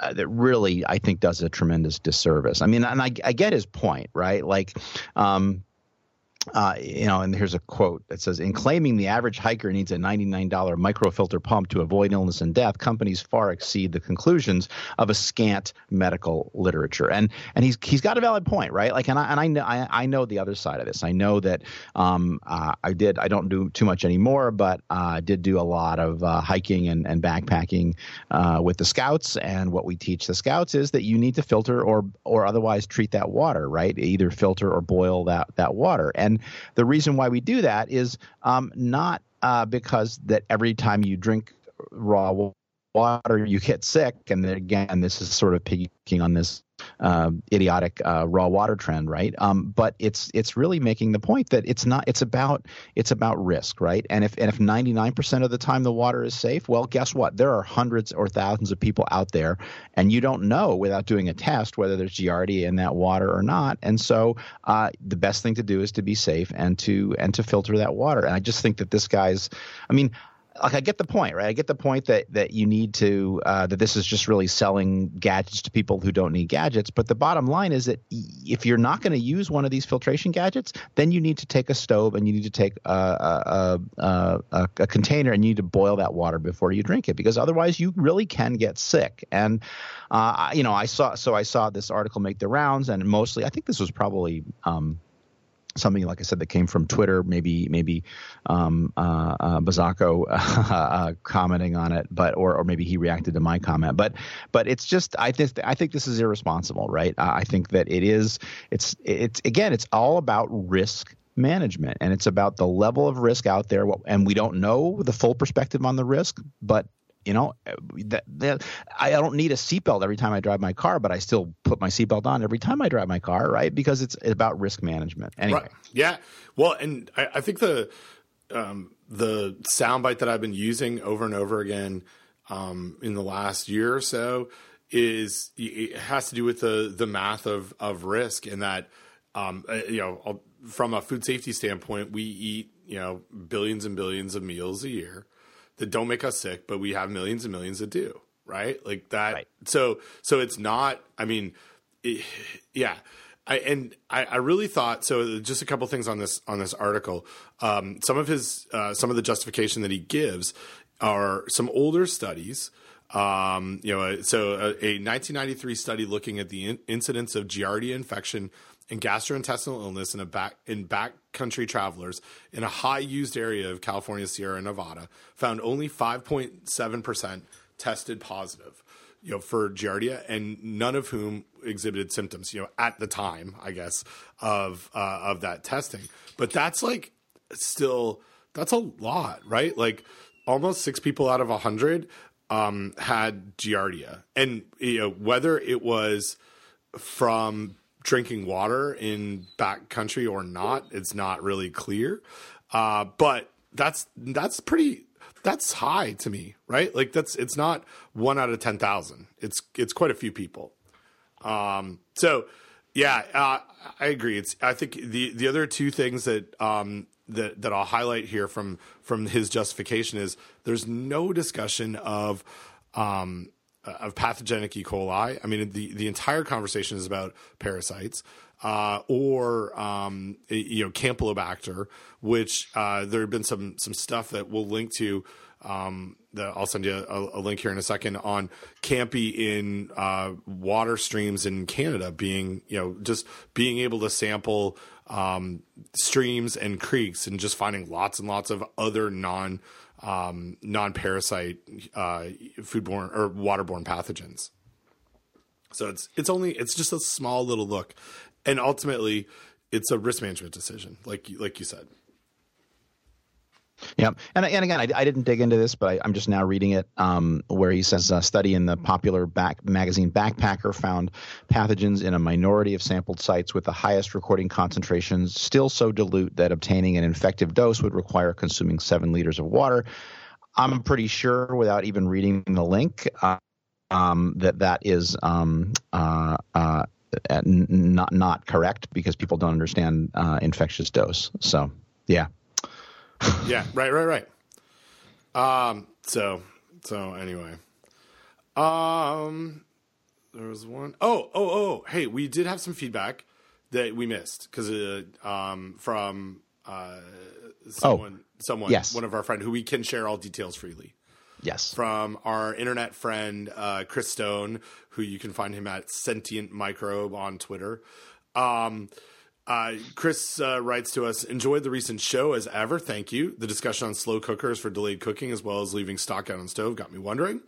uh, that really I think does a tremendous disservice. I mean, and I, I get his point, right? Like, um, uh, you know, and here's a quote that says, "In claiming the average hiker needs a $99 microfilter pump to avoid illness and death, companies far exceed the conclusions of a scant medical literature." And and he's he's got a valid point, right? Like, and I and I know I, I know the other side of this. I know that um, uh, I did. I don't do too much anymore, but uh, I did do a lot of uh, hiking and and backpacking uh, with the scouts. And what we teach the scouts is that you need to filter or or otherwise treat that water, right? Either filter or boil that that water and and the reason why we do that is um, not uh, because that every time you drink raw water you get sick. And then again, this is sort of picking on this uh, idiotic uh, raw water trend, right? Um, but it's it's really making the point that it's not. It's about it's about risk, right? And if and if 99% of the time the water is safe, well, guess what? There are hundreds or thousands of people out there, and you don't know without doing a test whether there's Giardia in that water or not. And so uh, the best thing to do is to be safe and to and to filter that water. And I just think that this guy's, I mean like I get the point, right? I get the point that that you need to uh, that this is just really selling gadgets to people who don't need gadgets. But the bottom line is that if you're not going to use one of these filtration gadgets, then you need to take a stove and you need to take a, a, a, a, container and you need to boil that water before you drink it because otherwise you really can get sick. And uh, you know, I saw so I saw this article make the rounds, and mostly I think this was probably. Um, something like I said that came from Twitter, maybe maybe um, uh, uh, Bazako uh, commenting on it, but or or maybe he reacted to my comment. But but it's just I think I think this is irresponsible, right? I think that it is it's it's again it's all about risk management and it's about the level of risk out there and we don't know the full perspective on the risk but you know, that, that, I don't need a seatbelt every time I drive my car, but I still put my seatbelt on every time I drive my car, right? Because it's about risk management. Anyway, right. yeah. Well, and I, I think the um, the soundbite that I've been using over and over again um, in the last year or so is it has to do with the the math of of risk, and that um, uh, you know from a food safety standpoint, we eat you know billions and billions of meals a year that don't make us sick, but we have millions and millions that do, right? Like that. Right. So so it's not. I mean, it, yeah. I, and I, I, really thought so. Just a couple things on this on this article. Um, some of his uh, some of the justification that he gives are some older studies. Um, you know, so a, a, 1993 study looking at the in- incidence of Giardia infection and gastrointestinal illness in a back in backcountry travelers in a high used area of California Sierra Nevada found only 5.7% tested positive you know for giardia and none of whom exhibited symptoms you know at the time i guess of uh, of that testing. But that's like still that's a lot right? Like almost 6 people out of a 100 um, had giardia. And you know whether it was from drinking water in back country or not, it's not really clear. Uh, but that's that's pretty that's high to me, right? Like that's it's not one out of ten thousand. It's it's quite a few people. Um, so yeah, uh, I agree. It's I think the the other two things that um, that that I'll highlight here from from his justification is there's no discussion of um, of pathogenic E. coli. I mean, the the entire conversation is about parasites. Uh, or um, you know Campylobacter, which uh, there have been some some stuff that we'll link to. Um, that I'll send you a, a, link here in a second on Campy in uh, water streams in Canada being you know just being able to sample um, streams and creeks and just finding lots and lots of other non um, non parasite uh, foodborne or waterborne pathogens. So it's it's only it's just a small little look, and ultimately it's a risk management decision, like like you said. Yeah, and and again, I, I didn't dig into this, but I, am just now reading it, um, where he says a study in the popular back magazine Backpacker found pathogens in a minority of sampled sites with the highest recording concentrations, still so dilute that obtaining an infective dose would require consuming seven liters of water. I'm pretty sure, without even reading the link, uh, um, that that is um, uh, uh, not not correct because people don't understand uh, infectious dose. So, yeah yeah, right, right, right. Um, so, so anyway, um, there was one. Oh, oh, oh. Hey, we did have some feedback that we missed because uh, um, from uh, someone, oh, someone, yes. one of our friend who we can share all details freely. Yes. From our internet friend uh, Chris Stone, who you can find him at Sentient Microbe on Twitter. Um, uh, Chris uh, writes to us, enjoyed the recent show as ever. Thank you. The discussion on slow cookers for delayed cooking as well as leaving stock out on stove got me wondering.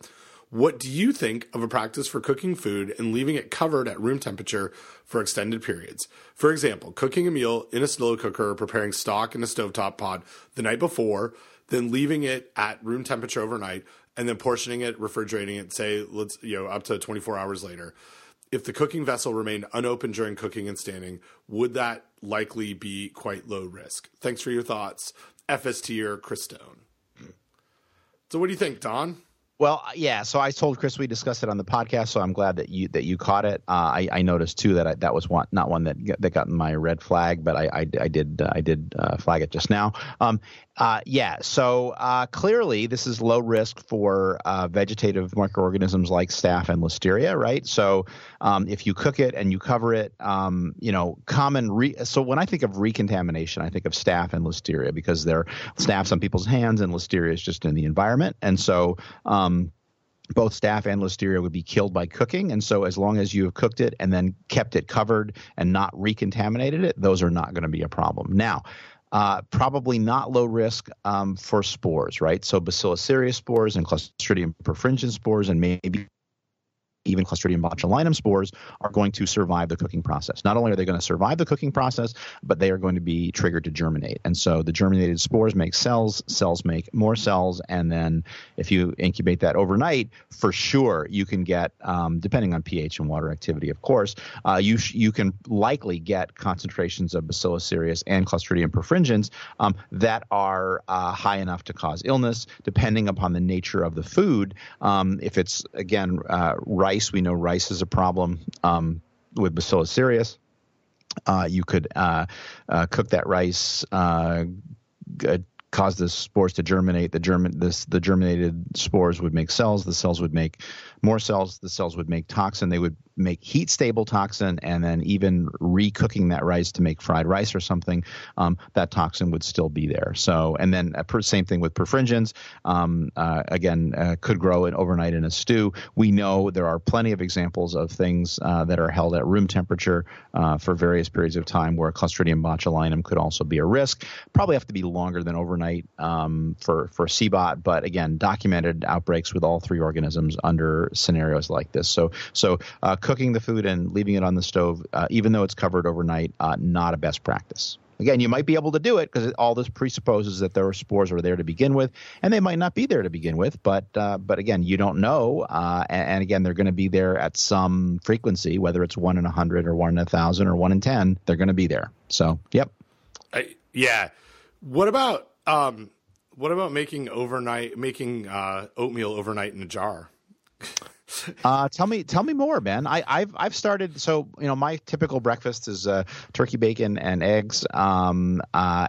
What do you think of a practice for cooking food and leaving it covered at room temperature for extended periods? For example, cooking a meal in a slow cooker preparing stock in a stovetop pot the night before, then leaving it at room temperature overnight, and then portioning it, refrigerating it, say, let's, you know, up to 24 hours later if the cooking vessel remained unopened during cooking and standing, would that likely be quite low risk? Thanks for your thoughts, FST or Chris Stone. So, what do you think, Don? Well, yeah. So I told Chris we discussed it on the podcast. So I'm glad that you that you caught it. Uh, I, I noticed too that I, that was one not one that that got my red flag, but I I, I did uh, I did uh, flag it just now. Um, uh, yeah. So uh, clearly, this is low risk for uh, vegetative microorganisms like staph and listeria, right? So um, if you cook it and you cover it, um, you know, common. Re- so when I think of recontamination, I think of staph and listeria because they're staph on people's hands and listeria is just in the environment, and so. Um, both staph and listeria would be killed by cooking. And so, as long as you have cooked it and then kept it covered and not recontaminated it, those are not going to be a problem. Now, uh, probably not low risk um, for spores, right? So Bacillus cereus spores and Clostridium perfringens spores and maybe even Clostridium botulinum spores are going to survive the cooking process. Not only are they going to survive the cooking process, but they are going to be triggered to germinate. And so the germinated spores make cells, cells make more cells, and then if you incubate that overnight, for sure you can get, um, depending on pH and water activity, of course, uh, you sh- you can likely get concentrations of Bacillus cereus and Clostridium perfringens um, that are uh, high enough to cause illness, depending upon the nature of the food. Um, if it's again uh, rice rice. We know rice is a problem um, with Bacillus cereus. Uh, you could uh, uh, cook that rice, uh, cause the spores to germinate. The germin this the germinated spores would make cells. The cells would make more cells. The cells would make toxin. They would make heat stable toxin and then even recooking that rice to make fried rice or something, um, that toxin would still be there. So, and then uh, same thing with perfringens. Um, uh, again, uh, could grow it overnight in a stew. We know there are plenty of examples of things uh, that are held at room temperature uh, for various periods of time where Clostridium botulinum could also be a risk. Probably have to be longer than overnight um, for for CBOT, but again, documented outbreaks with all three organisms under scenarios like this. So, so uh, cooking the food and leaving it on the stove, uh, even though it's covered overnight, uh, not a best practice. Again, you might be able to do it because all this presupposes that there are spores are there to begin with, and they might not be there to begin with. But uh, but again, you don't know, uh, and, and, again, they're going to be there at some frequency, whether it's one in a hundred or one in a thousand or one in ten. They're going to be there. So, yep. Yeah. What about um, what about making overnight making uh, oatmeal overnight in a jar? Uh, tell me, tell me more, man. I, have I've started. So you know, my typical breakfast is uh, turkey bacon and eggs. Um, uh,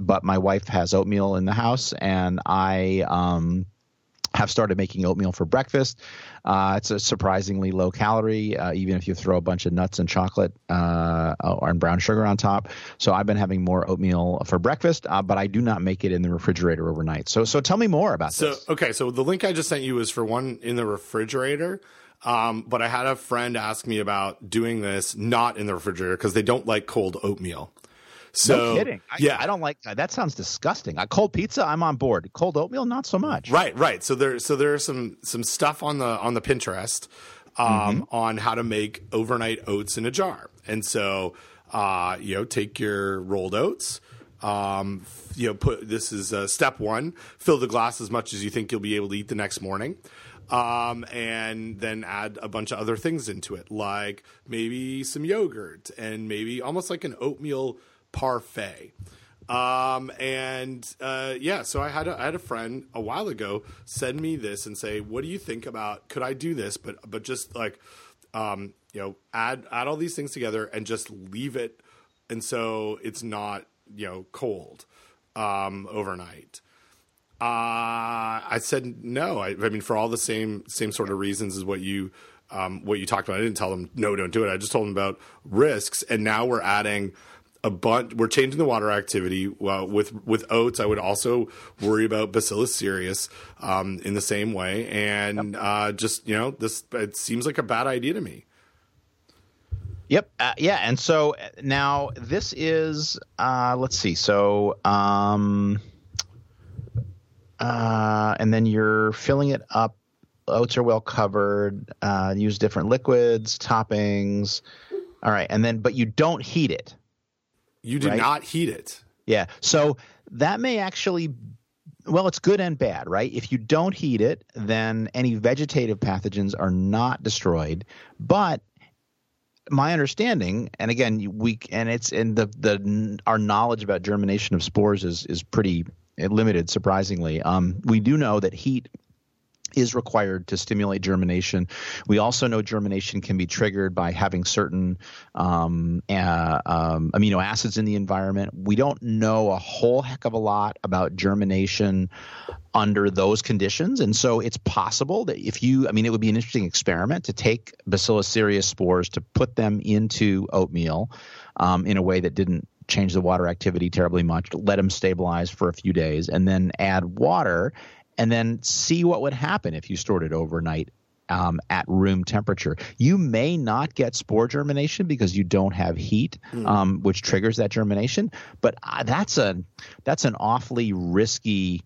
but my wife has oatmeal in the house, and I um, have started making oatmeal for breakfast. Uh, it's a surprisingly low calorie, uh, even if you throw a bunch of nuts and chocolate uh, or brown sugar on top. So I've been having more oatmeal for breakfast, uh, but I do not make it in the refrigerator overnight. So so tell me more about so, this. okay, so the link I just sent you is for one in the refrigerator. Um, but I had a friend ask me about doing this not in the refrigerator because they don't like cold oatmeal. So, no kidding. I, yeah, I don't like that. Sounds disgusting. A cold pizza, I'm on board. Cold oatmeal, not so much. Right, right. So there, so there's some some stuff on the on the Pinterest um, mm-hmm. on how to make overnight oats in a jar. And so, uh, you know, take your rolled oats. Um, you know, put this is uh, step one: fill the glass as much as you think you'll be able to eat the next morning. Um, and then add a bunch of other things into it, like maybe some yogurt and maybe almost like an oatmeal parfait. Um, and uh, yeah, so I had a, I had a friend a while ago send me this and say, "What do you think about? Could I do this? But but just like, um, you know, add add all these things together and just leave it, and so it's not you know cold um, overnight." Uh, I said no. I, I mean, for all the same same sort of reasons as what you um, what you talked about. I didn't tell them no, don't do it. I just told them about risks, and now we're adding a bunch. We're changing the water activity well, with with oats. I would also worry about Bacillus cereus um, in the same way, and yep. uh, just you know, this it seems like a bad idea to me. Yep. Uh, yeah. And so uh, now this is uh, let's see. So um, uh, and then you're filling it up. Oats are well covered. Uh, use different liquids, toppings. All right, and then but you don't heat it. You did right? not heat it. Yeah. So that may actually well, it's good and bad, right? If you don't heat it, then any vegetative pathogens are not destroyed. But my understanding, and again, we and it's and the the our knowledge about germination of spores is is pretty limited, surprisingly. Um, we do know that heat is required to stimulate germination. We also know germination can be triggered by having certain um, uh, um, amino acids in the environment. We don't know a whole heck of a lot about germination under those conditions. And so it's possible that if you, I mean, it would be an interesting experiment to take Bacillus cereus spores to put them into oatmeal um, in a way that didn't change the water activity terribly much, let them stabilize for a few days, and then add water and then see what would happen if you stored it overnight um, at room temperature. You may not get spore germination because you don't have heat, mm. um, which triggers that germination. But uh, that's a that's an awfully risky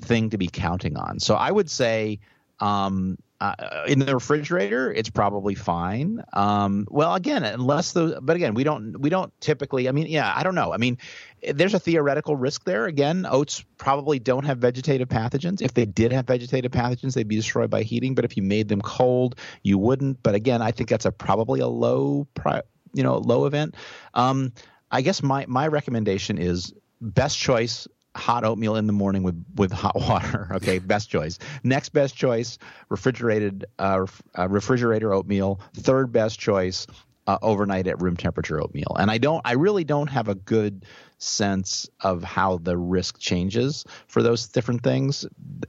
thing to be counting on. So I would say um, uh, in the refrigerator, it's probably fine. Um, well, again, unless the, but again, we don't, we don't typically. I mean, yeah, I don't know. I mean, there's a theoretical risk there. Again, oats probably don't have vegetative pathogens. If they did have vegetative pathogens, they'd be destroyed by heating. But if you made them cold, you wouldn't. But again, I think that's a probably a low, pri- you know, low event. Um, I guess my my recommendation is best choice hot oatmeal in the morning with with hot water. Okay, best choice. Next best choice, refrigerated uh, uh, refrigerator oatmeal. Third best choice, uh, overnight at room temperature oatmeal. And I don't, I really don't have a good sense of how the risk changes for those different things.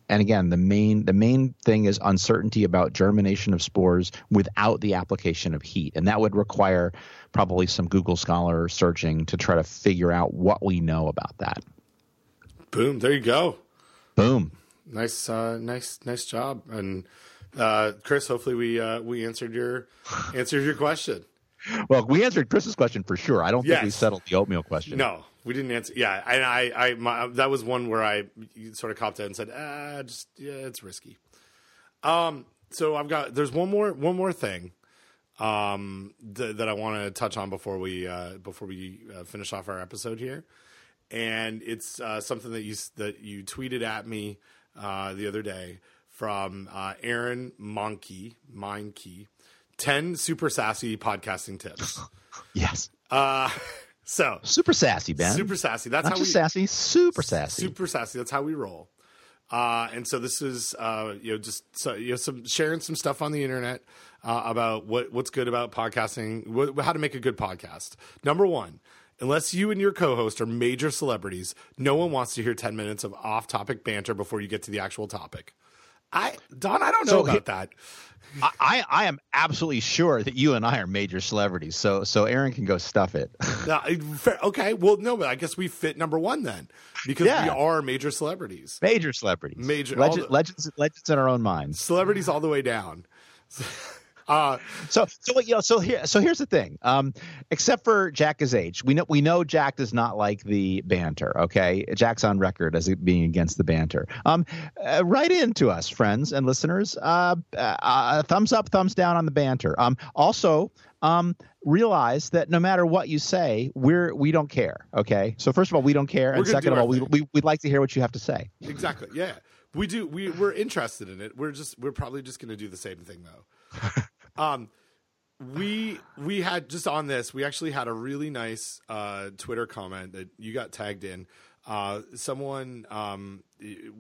And again, the main the main thing is uncertainty about germination of spores without the application of heat, and that would require probably some Google Scholar searching to try to figure out what we know about that. Boom! There you go. Boom. Nice, uh, nice, nice job. And uh, Chris, hopefully we uh, we answered your answered your question. Well, we answered Chris's question for sure. I don't yes. think we settled the oatmeal question. No, we didn't answer. Yeah, and I, I, my, that was one where I sort of copped out and said, ah, just yeah, it's risky. Um, so I've got there's one more one more thing, um, th- that I want to touch on before we uh, before we uh, finish off our episode here and it's uh, something that you that you tweeted at me uh, the other day from uh, Aaron Mahnke, Mindkey, ten super sassy podcasting tips. yes. Uh, so super sassy, Ben. Super sassy. That's Not how we sassy. Super sassy. Super sassy. That's how we roll. Uh, and so this is uh, you know just so, you know some sharing some stuff on the internet uh, about what what's good about podcasting, what, how to make a good podcast. Number one, Unless you and your co host are major celebrities, no one wants to hear 10 minutes of off topic banter before you get to the actual topic. I Don, I don't know so, about that. I, I am absolutely sure that you and I are major celebrities. So so Aaron can go stuff it. okay, well no, but I guess we fit number one then because yeah. we are major celebrities. Major celebrities. Major Legend, the, legends legends in our own minds. Celebrities all the way down. Uh, so so you know so here so here's the thing. Um, except for Jack is H, we know we know Jack does not like the banter. Okay, Jack's on record as being against the banter. Um, uh, write in to us, friends and listeners. Uh, uh, thumbs up, thumbs down on the banter. Um, also. Um, realize that no matter what you say, we're we don't care. Okay, so first of all, we don't care, and second of all, we, we we'd like to hear what you have to say. Exactly. Yeah, we do. We we're interested in it. We're just we're probably just going to do the same thing though. Um, we we had just on this. We actually had a really nice uh, Twitter comment that you got tagged in. Uh, someone um,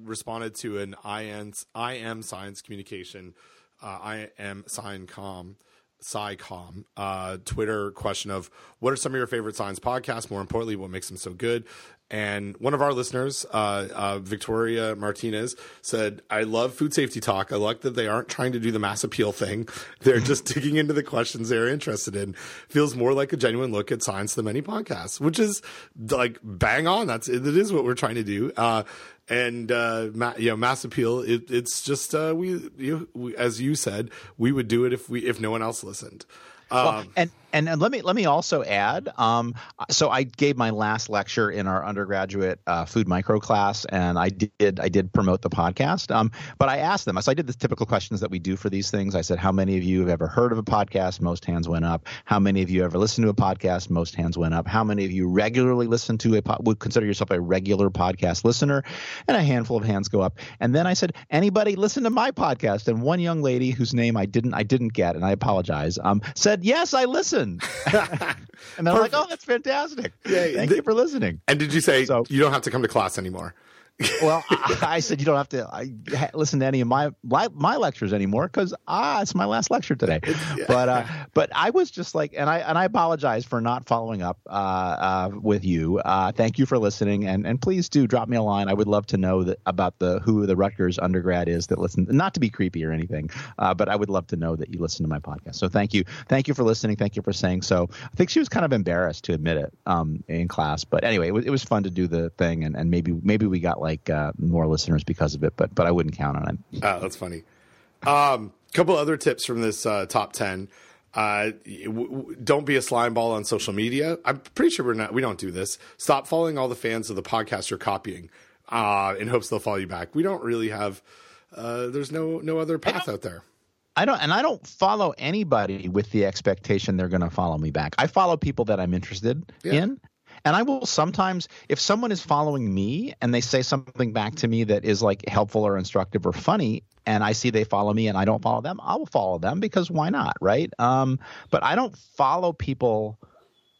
responded to an IM, IM science communication, uh, IM sign com, SciComm uh, Twitter question of what are some of your favorite science podcasts? More importantly, what makes them so good? And one of our listeners, uh, uh, Victoria Martinez, said, I love food safety talk. I like that they aren't trying to do the mass appeal thing. They're just digging into the questions they're interested in. Feels more like a genuine look at science than many podcasts, which is like bang on. That's it is what we're trying to do. Uh, and uh, ma- you know, mass appeal. It, it's just uh, we, you, we, as you said, we would do it if we if no one else listened. Um, well, and and, and let me let me also add. Um, so I gave my last lecture in our undergraduate uh, food micro class, and I did I did promote the podcast. Um, but I asked them. So I did the typical questions that we do for these things. I said, "How many of you have ever heard of a podcast?" Most hands went up. How many of you ever listened to a podcast? Most hands went up. How many of you regularly listen to a po- would consider yourself a regular podcast listener? And a handful of hands go up. And then I said, "Anybody listen to my podcast?" And one young lady whose name I didn't I didn't get, and I apologize, um, said, "Yes, I listen." Listen. and they're like, oh, that's fantastic. Thank you for listening. And did you say so, you don't have to come to class anymore? Well, I, I, said you don't have to I, listen to any of my my lectures anymore because ah, it's my last lecture today. Yeah. But uh, but I was just like, and I and I apologize for not following up uh, uh, with you. Uh, thank you for listening, and and please do drop me a line. I would love to know that about the who the Rutgers undergrad is that listen. Not to be creepy or anything, uh, but I would love to know that you listen to my podcast. So thank you, thank you for listening. Thank you for saying so. I think she was kind of embarrassed to admit it um, in class, but anyway, it was, it was fun to do the thing, and, and maybe maybe we got like uh, more listeners because of it, but but I wouldn't count on it. Oh, that's funny. A um, couple other tips from this uh, top ten. Uh, w- w- don't be a slime ball on social media. I'm pretty sure we're not. We don't do this. Stop following all the fans of the podcast you're copying, uh, in hopes they'll follow you back. We don't really have. Uh, there's no no other path out there. I don't, and I don't follow anybody with the expectation they're going to follow me back. I follow people that I'm interested yeah. in, and I will sometimes, if someone is following me and they say something back to me that is like helpful or instructive or funny, and I see they follow me and I don't follow them, I will follow them because why not, right? Um, but I don't follow people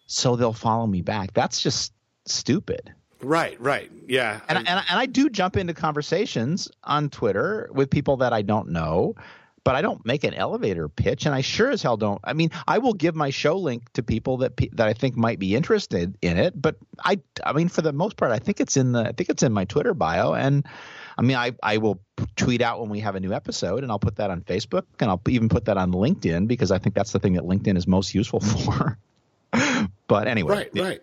so they'll follow me back. That's just stupid. Right, right, yeah. And, I, and, and I do jump into conversations on Twitter with people that I don't know but I don't make an elevator pitch, and I sure as hell don't. I mean, I will give my show link to people that that I think might be interested in it, but I, I mean, for the most part, I think it's in the, I think it's in my Twitter bio, and I mean, I I will tweet out when we have a new episode, and I'll put that on Facebook, and I'll even put that on LinkedIn because I think that's the thing that LinkedIn is most useful for. but anyway, right, yeah. right.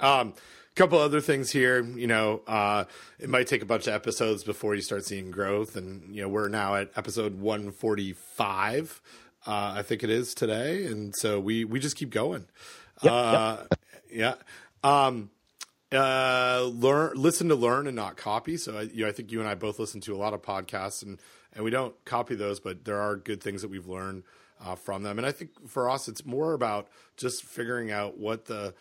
Um, couple other things here. You know, uh, it might take a bunch of episodes before you start seeing growth, and you know we're now at episode 145. Uh, I think it is today, and so we we just keep going. Yep, uh, yep. Yeah. Um, uh, learn, listen to learn and not copy. So I, you know, I think you and I both listen to a lot of podcasts, and and we don't copy those, but there are good things that we've learned uh, from them. And I think for us, it's more about just figuring out what the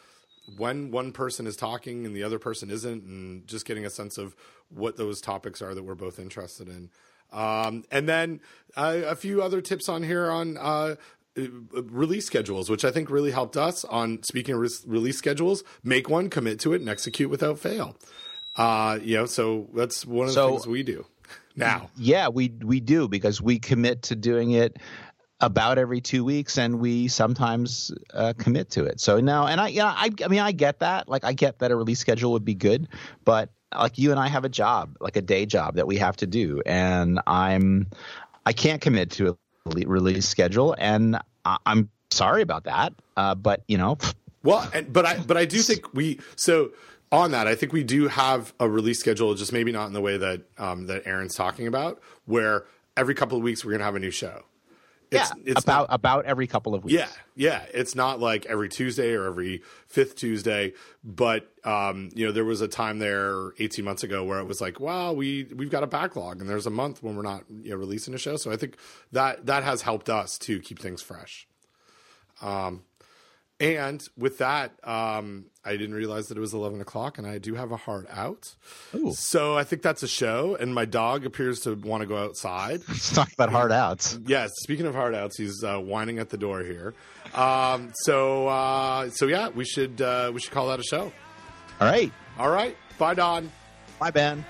when one person is talking and the other person isn't, and just getting a sense of what those topics are that we're both interested in. Um, and then uh, a few other tips on here on uh, release schedules, which I think really helped us on speaking of re- release schedules. Make one, commit to it, and execute without fail. Uh, you know, so that's one of the so, things we do now. Yeah, we we do because we commit to doing it about every two weeks, and we sometimes uh, commit to it. So now, and I, yeah, I, I mean, I get that. Like, I get that a release schedule would be good, but like you and I have a job, like a day job that we have to do, and I'm I can't commit to a release schedule, and I, am sorry about that. Uh, but you know, well, and, but I but I do think we so on that I think we do have a release schedule, just maybe not in the way that um, that Aaron's talking about, where every couple of weeks we're gonna have a new show. It's, yeah, it's about not, about every couple of weeks. Yeah, yeah. It's not like every Tuesday or every fifth Tuesday, but um, you know, there was a time there 18 months ago where it was like, wow, we we've got a backlog, and there's a month when we're not you know, releasing a show. So I think that that has helped us to keep things fresh. Um, and with that, um, I didn't realize that it was 11 o'clock and I do have a heart out. Ooh. So I think that's a show. And my dog appears to want to go outside. Let's talk about heart outs. Yes. Speaking of heart outs, he's uh, whining at the door here. Um, so, uh, so yeah, we should, uh, we should call that a show. All right. All right. Bye, Don. Bye, Ben.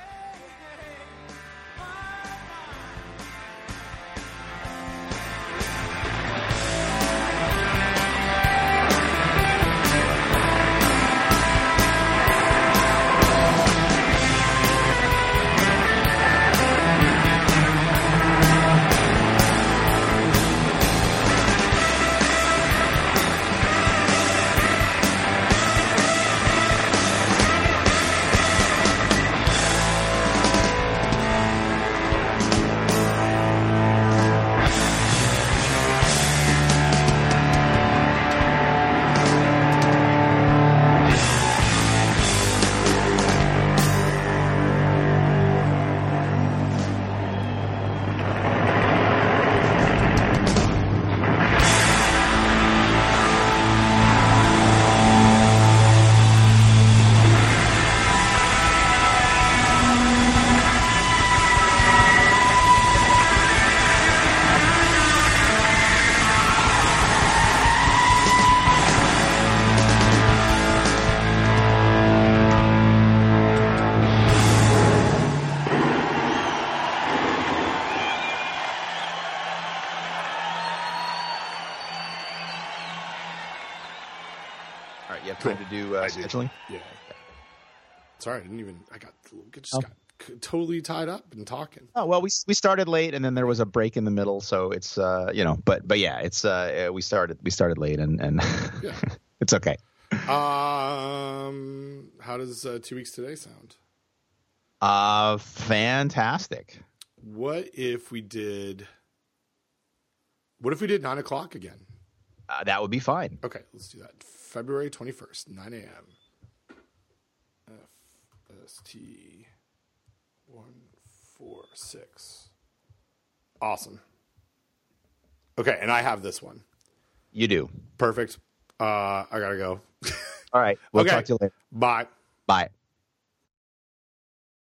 Sorry, I didn't even. I got just oh. got totally tied up and talking. Oh well, we we started late, and then there was a break in the middle, so it's uh you know, but but yeah, it's uh we started we started late, and and yeah. it's okay. Um, how does uh, two weeks today sound? Uh, fantastic. What if we did? What if we did nine o'clock again? Uh, that would be fine. Okay, let's do that. February 21st, 9 a.m. FST 146. Awesome. Okay, and I have this one. You do. Perfect. Uh, I got to go. All right. We'll okay. talk to you later. Bye. Bye.